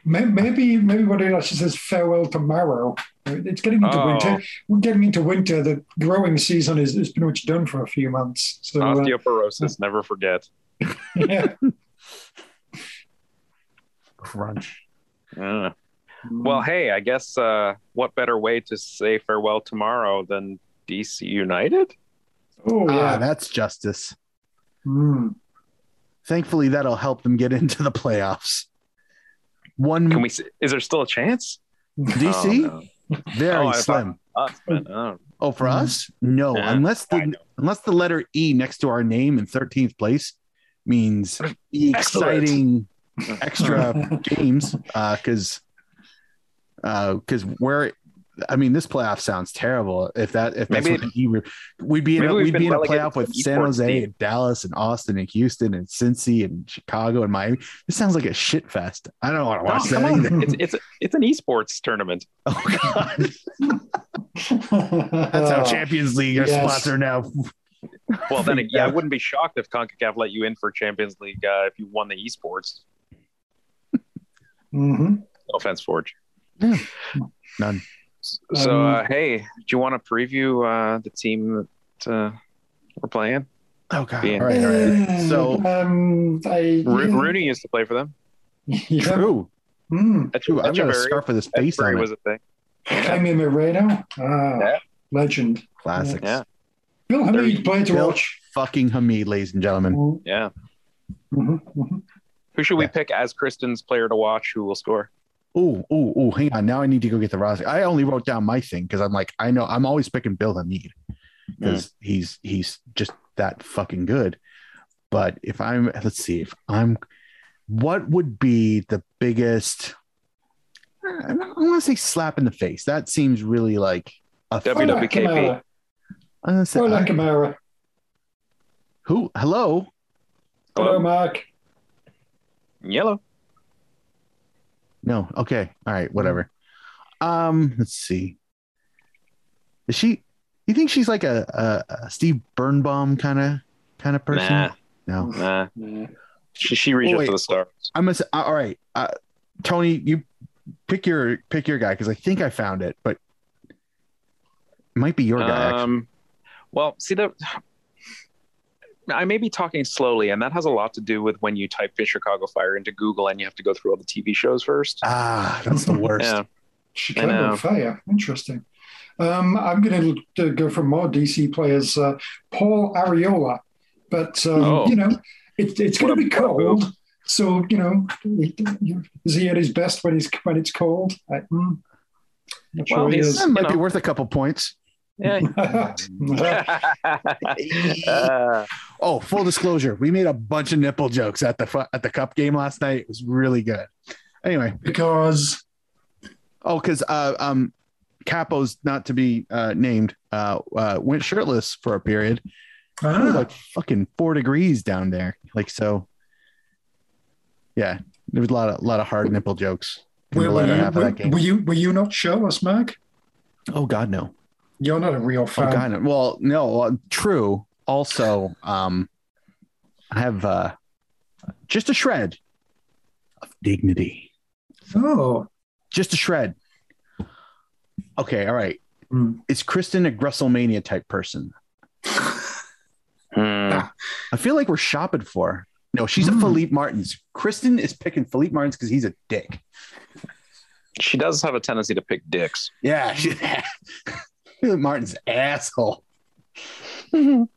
May- maybe maybe what it actually says farewell tomorrow. It's getting into Oh. winter. We're getting into winter. The growing season is, is pretty much done for a few months. So uh, Osteoporosis, never forget. yeah. Crunch. Yeah. Well, hey, I guess uh, what better way to say farewell tomorrow than DC United? oh Ah, yeah. that's justice. Mm. Thankfully, that'll help them get into the playoffs. One Can we? s- Is there still a chance? DC, Oh, very Oh, slim. Us, man. Oh. Oh, for Mhm. us, no. Yeah, unless the unless the letter E next to our name in thirteenth place means Excellent. exciting extra games. Because uh, because where I mean, this playoff sounds terrible. If that if that's Maybe- what the E, re- we'd be in a, we've be in a playoff with San Jose team. and Dallas and Austin and Houston and Cincy and Chicago and Miami. This sounds like a shit fest. I don't want to watch No, that either. It's it's it's an esports tournament. Oh god, that's how Champions League yes. spots are now. Well, then yeah, I wouldn't be shocked if Concacaf let you in for Champions League uh, if you won the esports. hmm No offense, Forge. None. So, Um, uh, hey, do you want to preview uh, the team that uh, we're playing? Oh god. Yeah. All right, all right. So um, I, Ro- yeah. Rooney used to play for them. Yeah. true. Mm. True. I've got a Echeverry- scarf with his face on it. was a thing. Jaime Moreno. Ah, Yeah. legend. Classics. Yeah. Bill There Hamid you played to Bill- watch. Fucking Hamid, ladies and gentlemen. Yeah. mhm, mhm. Who should we Yeah. pick as Kristin's player to watch who will score? Oh, oh, oh, hang on. Now I need to go get the roster. I only wrote down my thing because I'm like, I know I'm always picking Bill Hamid because hmm. he's he's just that fucking good. But if I'm let's see, if I'm what would be the biggest I don't want to say slap in the face. That seems really like a WWE. Ola Kamara. I'm gonna say, Ola I- Kamara. who hello? Hello, Mark. Yellow. No. Okay. All right. Whatever. Um. Let's see. Is she? You think she's like a, a, a Steve Birnbaum kind of kind of person? Nah, No. nah. Yeah. She, she reaches Oh, wait. for the stars. I'm gonna say. uh, All right. Uh, Tony, you pick your pick your guy because I think I found it, but it might be your guy. actually. Um, well, see the. I may be talking slowly, and that has a lot to do with when you type in Chicago Fire into Google and you have to go through all the TV shows first. Ah, that's the worst. Yeah. Chicago. Fire. Interesting. Um, I'm going to go for more DC players. Uh, Paul Arriola, but um, Oh. you know, it, it's going to be cold. So you know, is he at his best when he's when it's cold? I, mm, not sure Well, he is. That might you be worth a couple points. Yeah. Uh, Oh, full disclosure, we made a bunch of nipple jokes at the at the cup game last night. It was really good. Anyway, because oh, because uh, um, Capo's not to be uh, named uh, uh, went shirtless for a period. It was ah, like fucking four degrees down there. Like so, yeah, there was a lot of lot of hard nipple jokes were, were, you, were, were you were you not shirtless, Mark? oh God, no. You're not a real Oh fan. God, no. well, no, uh, true. Also, um, I have uh, just a shred of dignity. Oh, Just a shred. Okay, all right. Hmm. Is Kristin a Grusselmania type person? hmm. I feel like we're shopping for. No, she's a Hmm. Felipe Martins. Kristin is picking Felipe Martins because he's a dick. She does have a tendency to pick dicks. Yeah, she, Felipe Martins asshole.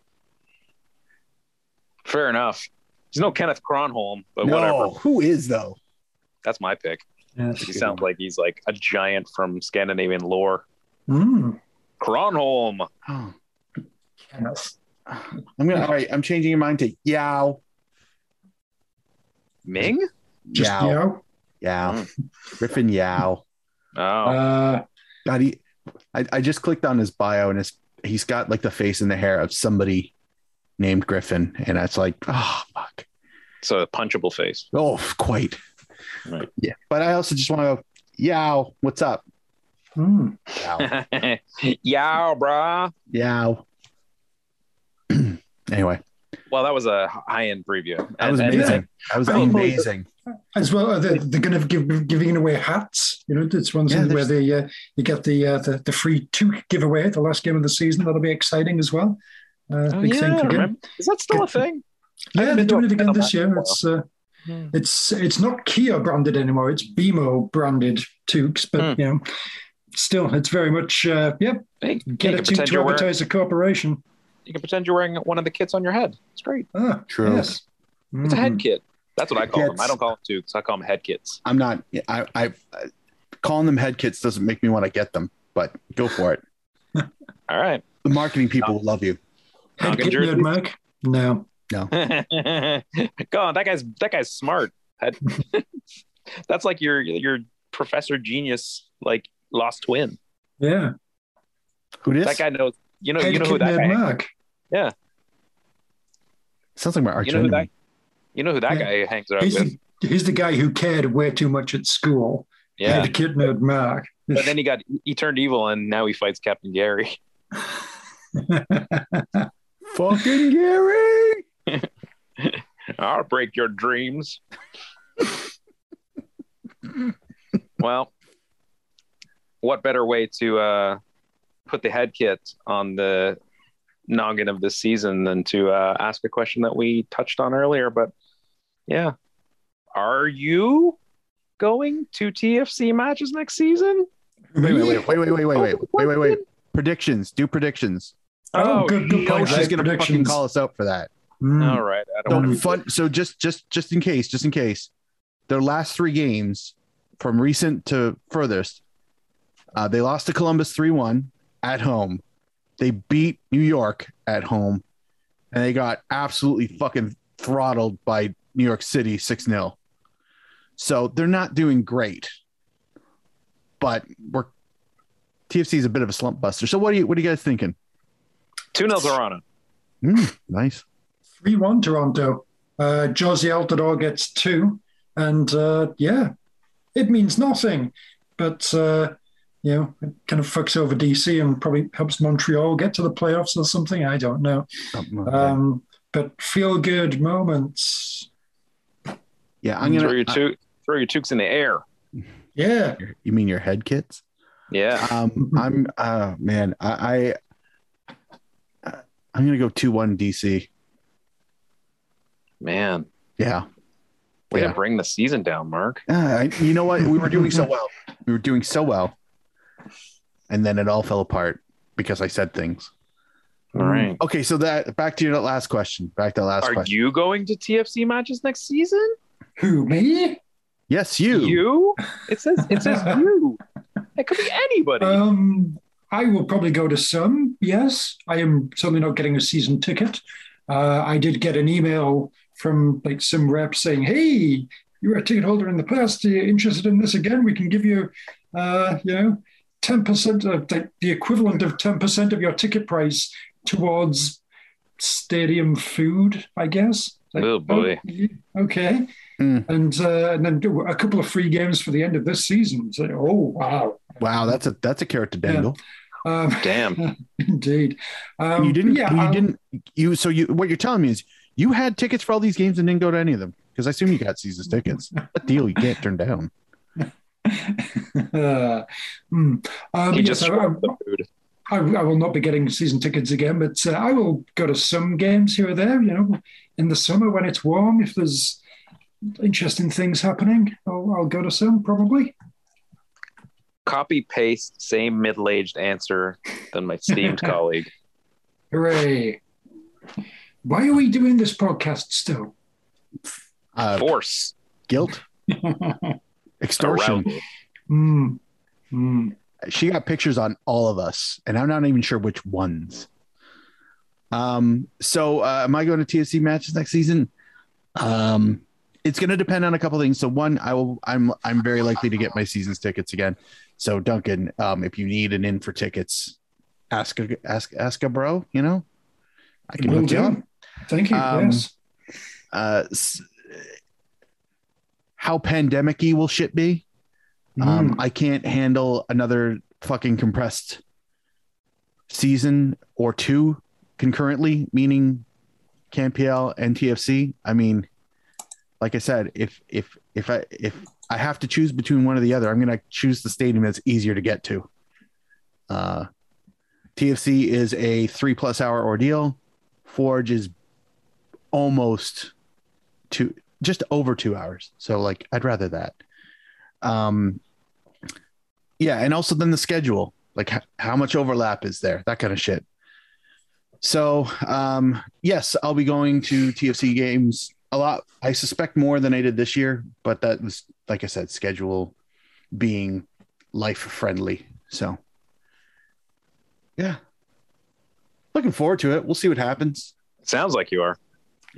Fair enough. He's no Kenneth Kronholm, but no, whatever. who is though? That's my pick. yes. He sounds like he's like a giant from Scandinavian lore. Mm. Cronholm. Oh, Kenneth. I'm gonna. All right, I'm changing your mind to Yao. Ming? Just Yao. Yao. Yao. Griffin Yow. Oh. Uh, God, he, I, I just clicked on his bio and his, he's got like the face and the hair of somebody named Griffin. And it's like, oh, fuck. so a punchable face. Oh, quite. Right. Yeah. But I also just want to go, Yow, what's up? mm. Yow. Yow, brah. Yow. Anyway, Well, that was a high end preview. that was And- and- amazing. That was I mean, amazing. As well, uh, they're, they're going to give giving away hats. You know, it's one Yeah, thing where they uh, you get the, uh, the the free two giveaway at the last game of the season. That'll be exciting as well. Uh, Oh, yeah, thing for Is that still a thing? Yeah, haven't they're doing it again this year. in It's uh, Hmm. it's it's not Kia branded anymore. It's BMO branded Tukes, but Hmm. you know, still, it's very much uh, yep. Hey, Get can a Tuke pretend to you're wearing, advertise a corporation. you can pretend you're wearing one of the kits on your head. It's great. Ah, True. Yes. It's a head Mhm. kit. That's what I call them. I don't call them tubes. I call them head kits. I'm not. I, I, I calling them head kits doesn't make me want to get them, but go for it. All right. The marketing people will love you. Head Duncan kit jerseys? nerd Mark? No. Go on. That guy's that guy's smart. That's like your your Professor Genius like lost twin. Yeah. Who this? That guy knows. You know. Head you know who kit that nerd guy. Mark. Sounds like my arch You know who that. You know who that Yeah. guy hangs out He's with. the, he's the guy who cared way too much at school. Yeah. Head kit nerd Mark. But then he got he turned evil and now he fights Captain Gary. Fucking Gary. I'll break your dreams. well, what better way to uh, put the head kit on the noggin of this season than to uh, ask a question that we touched on earlier? But yeah, are you going to TFC matches next season? Wait, wait, wait, wait, wait, wait, wait, wait, wait, wait, wait. Predictions. Do predictions. Oh, good, good You point. she's gonna fucking call us out for that. Mm. All right, I don't So want to. So just, just, just in case, just in case, their last three games, from recent to furthest, uh, they lost to Columbus three one at home. They beat New York at home, and they got absolutely fucking throttled by New York City six 0 So they're not doing great, but we're TFC is a bit of a slump buster. So what are you, what are you guys thinking? Two 0 Toronto. Mm, nice. 3 1 Toronto. Uh, Jozy Altidore gets two. And uh, yeah, it means nothing. But, uh, you know, it kind of fucks over DC and probably helps Montreal get to the playoffs or something. I don't know. Something like that. Um, but feel good moments. yeah, I'm throw gonna. your two, throw your tukes in the air. Yeah. you mean your head kits? Yeah. Um, I'm uh man, I, I I'm gonna go two one DC. Man, Yeah. way Yeah. to bring the season down, Mark. Uh, you know what? We were doing so well. We were doing so well, and then it all fell apart because I said things. All right. Okay, so that back to your last question. Back to the last Are question. you going to TFC matches next season? Who, me? yes, you. You? It says it says you. It could be anybody. Um, I will probably go to some. Yes, I am certainly not getting a season ticket. Uh, I did get an email from like some rep saying, "Hey, you were a ticket holder in the past. Are you interested in this again? We can give you, uh, you know, ten percent of the, the equivalent of ten percent of your ticket price towards stadium food, I guess." Like, Oh, boy. okay. Hmm. And uh, and then a couple of free games for the end of this season. So, oh wow. Wow, that's a that's a carrot to dangle. Um, Damn. Indeed. Um, you didn't. Yeah. you I'll- didn't. You. So you. What you're telling me is you had tickets for all these games and didn't go to any of them because I assume you got seasons tickets. A deal you can't turn down. uh, hmm. um, He yes, just I, shrugged the food. I, I will not be getting season tickets again, but uh, I will go to some games here or there. You know, in the summer when it's warm, if there's interesting things happening, I'll, I'll go to some probably. Copy paste same middle aged answer than my esteemed colleague. Hooray! Why are we doing this podcast still? Uh, Force. guilt, extortion. Arousal. Hmm. Hmm. she got pictures on all of us, and I'm not even sure which ones. Um, so uh, am I going to TFC matches next season? Um, it's going to depend on a couple things. So one, I will. I'm I'm very likely to get my season's tickets again. So Duncan, um, if you need an in for tickets, ask a ask ask a bro. You know, I can hook you up. Thank you. Um, yes. Uh, how pandemic-y will shit be? Hmm. Um, I can't handle another fucking compressed season or two concurrently, meaning CanPL and TFC. I mean, like I said, if if if I if I have to choose between one or the other, I'm going to choose the stadium that's easier to get to. Uh, TFC is a three plus hour ordeal. Forge is almost two, just over two hours. So like, I'd rather that. Um, yeah, and also then the schedule, like h- how much overlap is there, that kind of shit. So um, yes, I'll be going to TFC games a lot. I suspect more than I did this year, but that was like I said, schedule being life friendly. So yeah, looking forward to it. We'll see what happens. Sounds like you are.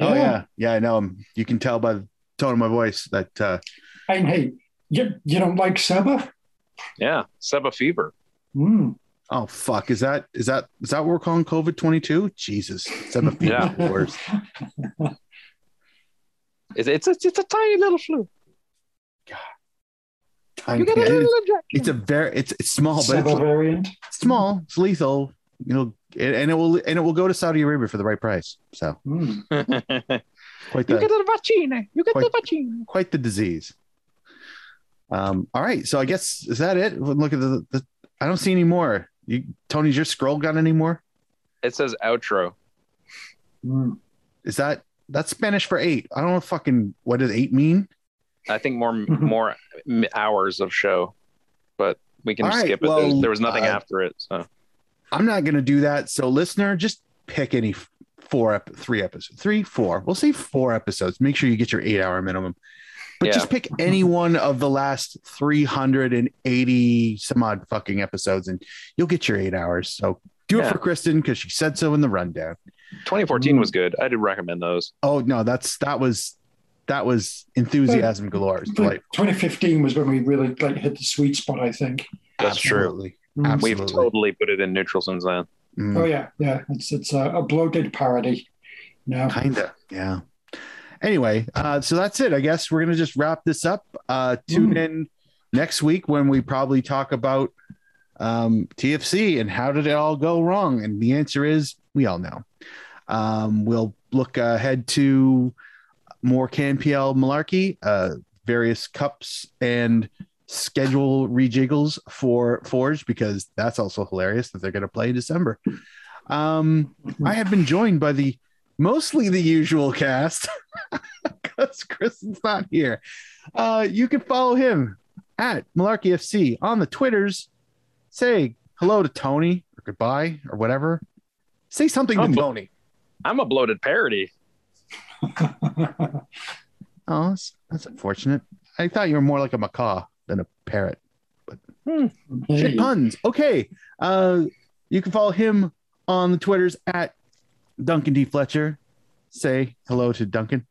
Oh yeah, yeah, I know. You can tell by the tone of my voice that uh, And hey, you, you don't like Seba? Yeah. Seba fever. Mm. oh fuck, is that is that is that what we're calling COVID twenty two? Jesus, it's a Yeah. worse. It's it's a, it's a tiny little flu. I'm You get a kidding. little injection. It's a very it's it's small, but Seba it's variant. small. It's lethal. You know, and and it will and it will go to Saudi Arabia for the right price. So Mm. quite you get the the vaccine. You get Quite- the vaccine. quite the disease. Um. All right. So I guess is that it? Look at the. the I don't see any more. You, Tony's your scroll got any more? It says outro. Mm. Is that that's Spanish for eight? I don't know fucking what does eight mean. I think more more hours of show, but we can All right, skip it. well, There's- there was nothing uh, after it. So I'm not going to do that. So, listener, just pick any f- four, ep- three episodes, three, four. We'll say four episodes. Make sure you get your eight hour minimum, but Yeah. just pick any one of the last 380 some odd fucking episodes and you'll get your eight hours. So, do it for Kristin because she said so in the rundown. 2014 was good. I did recommend those. Oh, no, that's that was that was enthusiasm galore. It's Like, 2015 was when we really like hit the sweet spot, I think. That's true. Absolutely. Mm. We've totally put it in neutral since then. Mm. Oh yeah, yeah. It's it's a, a bloated parody. No. Kinda, yeah. Anyway, uh, so that's it. I guess we're gonna just wrap this up. Uh, tune in next week when we probably talk about um, TFC and how did it all go wrong. And the answer is we all know. Um, we'll look ahead to more CanPL malarkey, uh, various cups and schedule rejiggles for Forge because that's also hilarious that they're going to play in December. Um, I have been joined by the mostly the usual cast because Kristin's not here. Uh, you can follow him at Malarkey FC on the Twitters. Say hello to Tony or goodbye or whatever. Say something Oh, to but- Tony. I'm a bloated parody. Oh, that's, that's unfortunate. I thought you were more like a macaw than a parrot. But Shit Hey. puns. Okay. Uh, you can follow him on the Twitters at Duncan D. Fletcher. Say hello to Duncan.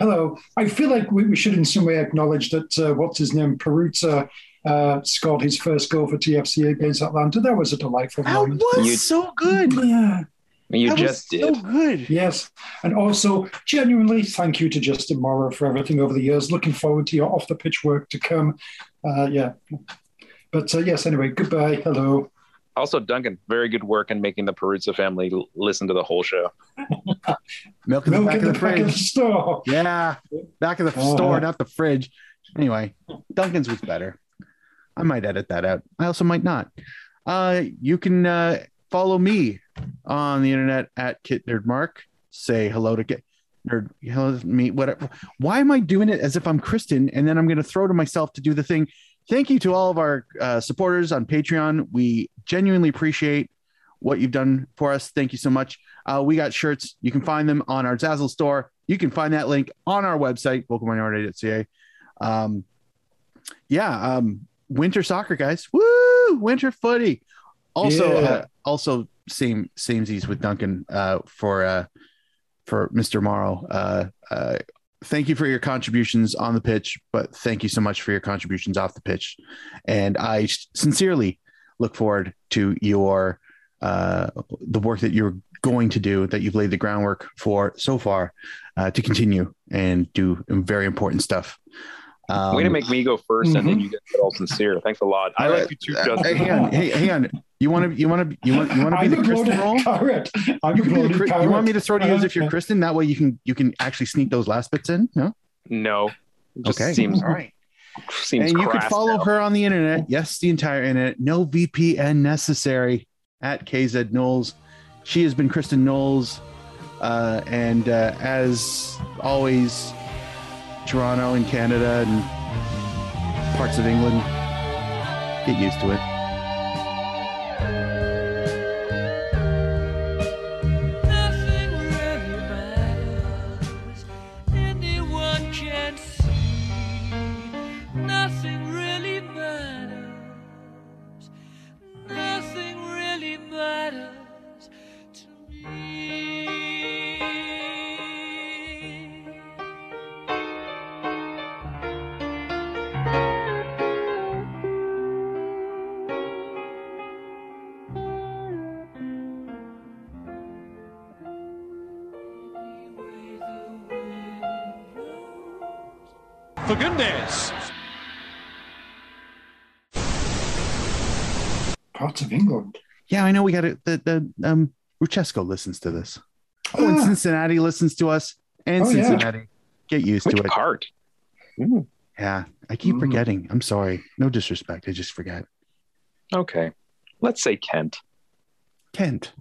Hello. I feel like we, we should in some way acknowledge that uh, what's his name, Perruzza, uh, scored his first goal for TFC against Atlanta. That was a delightful That moment. was You- so good. Yeah. You That just was did. so good. Yes. And also, genuinely, thank you to Justin Morrow for everything over the years. Looking forward to your off the pitch work to come. Uh, yeah. But uh, yes, anyway, goodbye. Hello. Also, Duncan, very good work in making the Perruzza family l- listen to the whole show. Milk in the Milk back in of the the back of the store. Yeah, back of the Uh-huh. store, not the fridge. Anyway, Duncan's was better. I might edit that out. I also might not. Uh, you can uh, follow me on the internet at Kit Nerd Mark. Say hello to Kit Nerd. Hello to me. Whatever. Why am I doing it as if I'm Kristin and then I'm going to throw to myself to do the thing? Thank you to all of our uh, supporters on Patreon. We genuinely appreciate what you've done for us. Thank you so much. Uh, we got shirts. You can find them on our Zazzle store. You can find that link on our website, vocalminority.ca. Um, yeah, um, winter soccer, guys. Woo! Winter footy. Also, Yeah. uh, also same samesies with Duncan uh, for uh, for Mr. Morrow. Uh, uh, thank you for your contributions on the pitch, but thank you so much for your contributions off the pitch. And I sincerely look forward to your uh, the work that you're going to do that you've laid the groundwork for so far uh, to continue and do very important stuff Um, Way to make me go 1st and then Mhm. you get all sincere. Thanks a lot. I like you too, uh, Justin. hey, hang on, hey, hang on. You want to, you want to, you want, you want to be the a Kristin role? parrot. I'm You, a the, bloated you want me to throw to you as if you're Kristin? That way you can, you can actually sneak those last bits in. No. No. It just Okay. seems All right. seems and you can follow now. her on the internet. Yes, the entire internet. No VPN necessary at KZ Knowles. She has been Kristin Knowles. Uh, and uh, as always, Toronto and Canada and parts of England, get used to it. Yeah, I know we got it. The, the um, Ruchesco listens to this. Oh, and Ah. Cincinnati listens to us. And Oh, yeah. Cincinnati. Get used Which to it. part? Hmm, Yeah, I keep Mm. forgetting. I'm sorry. No disrespect. I just forget. Okay. Let's say Kent. Kent.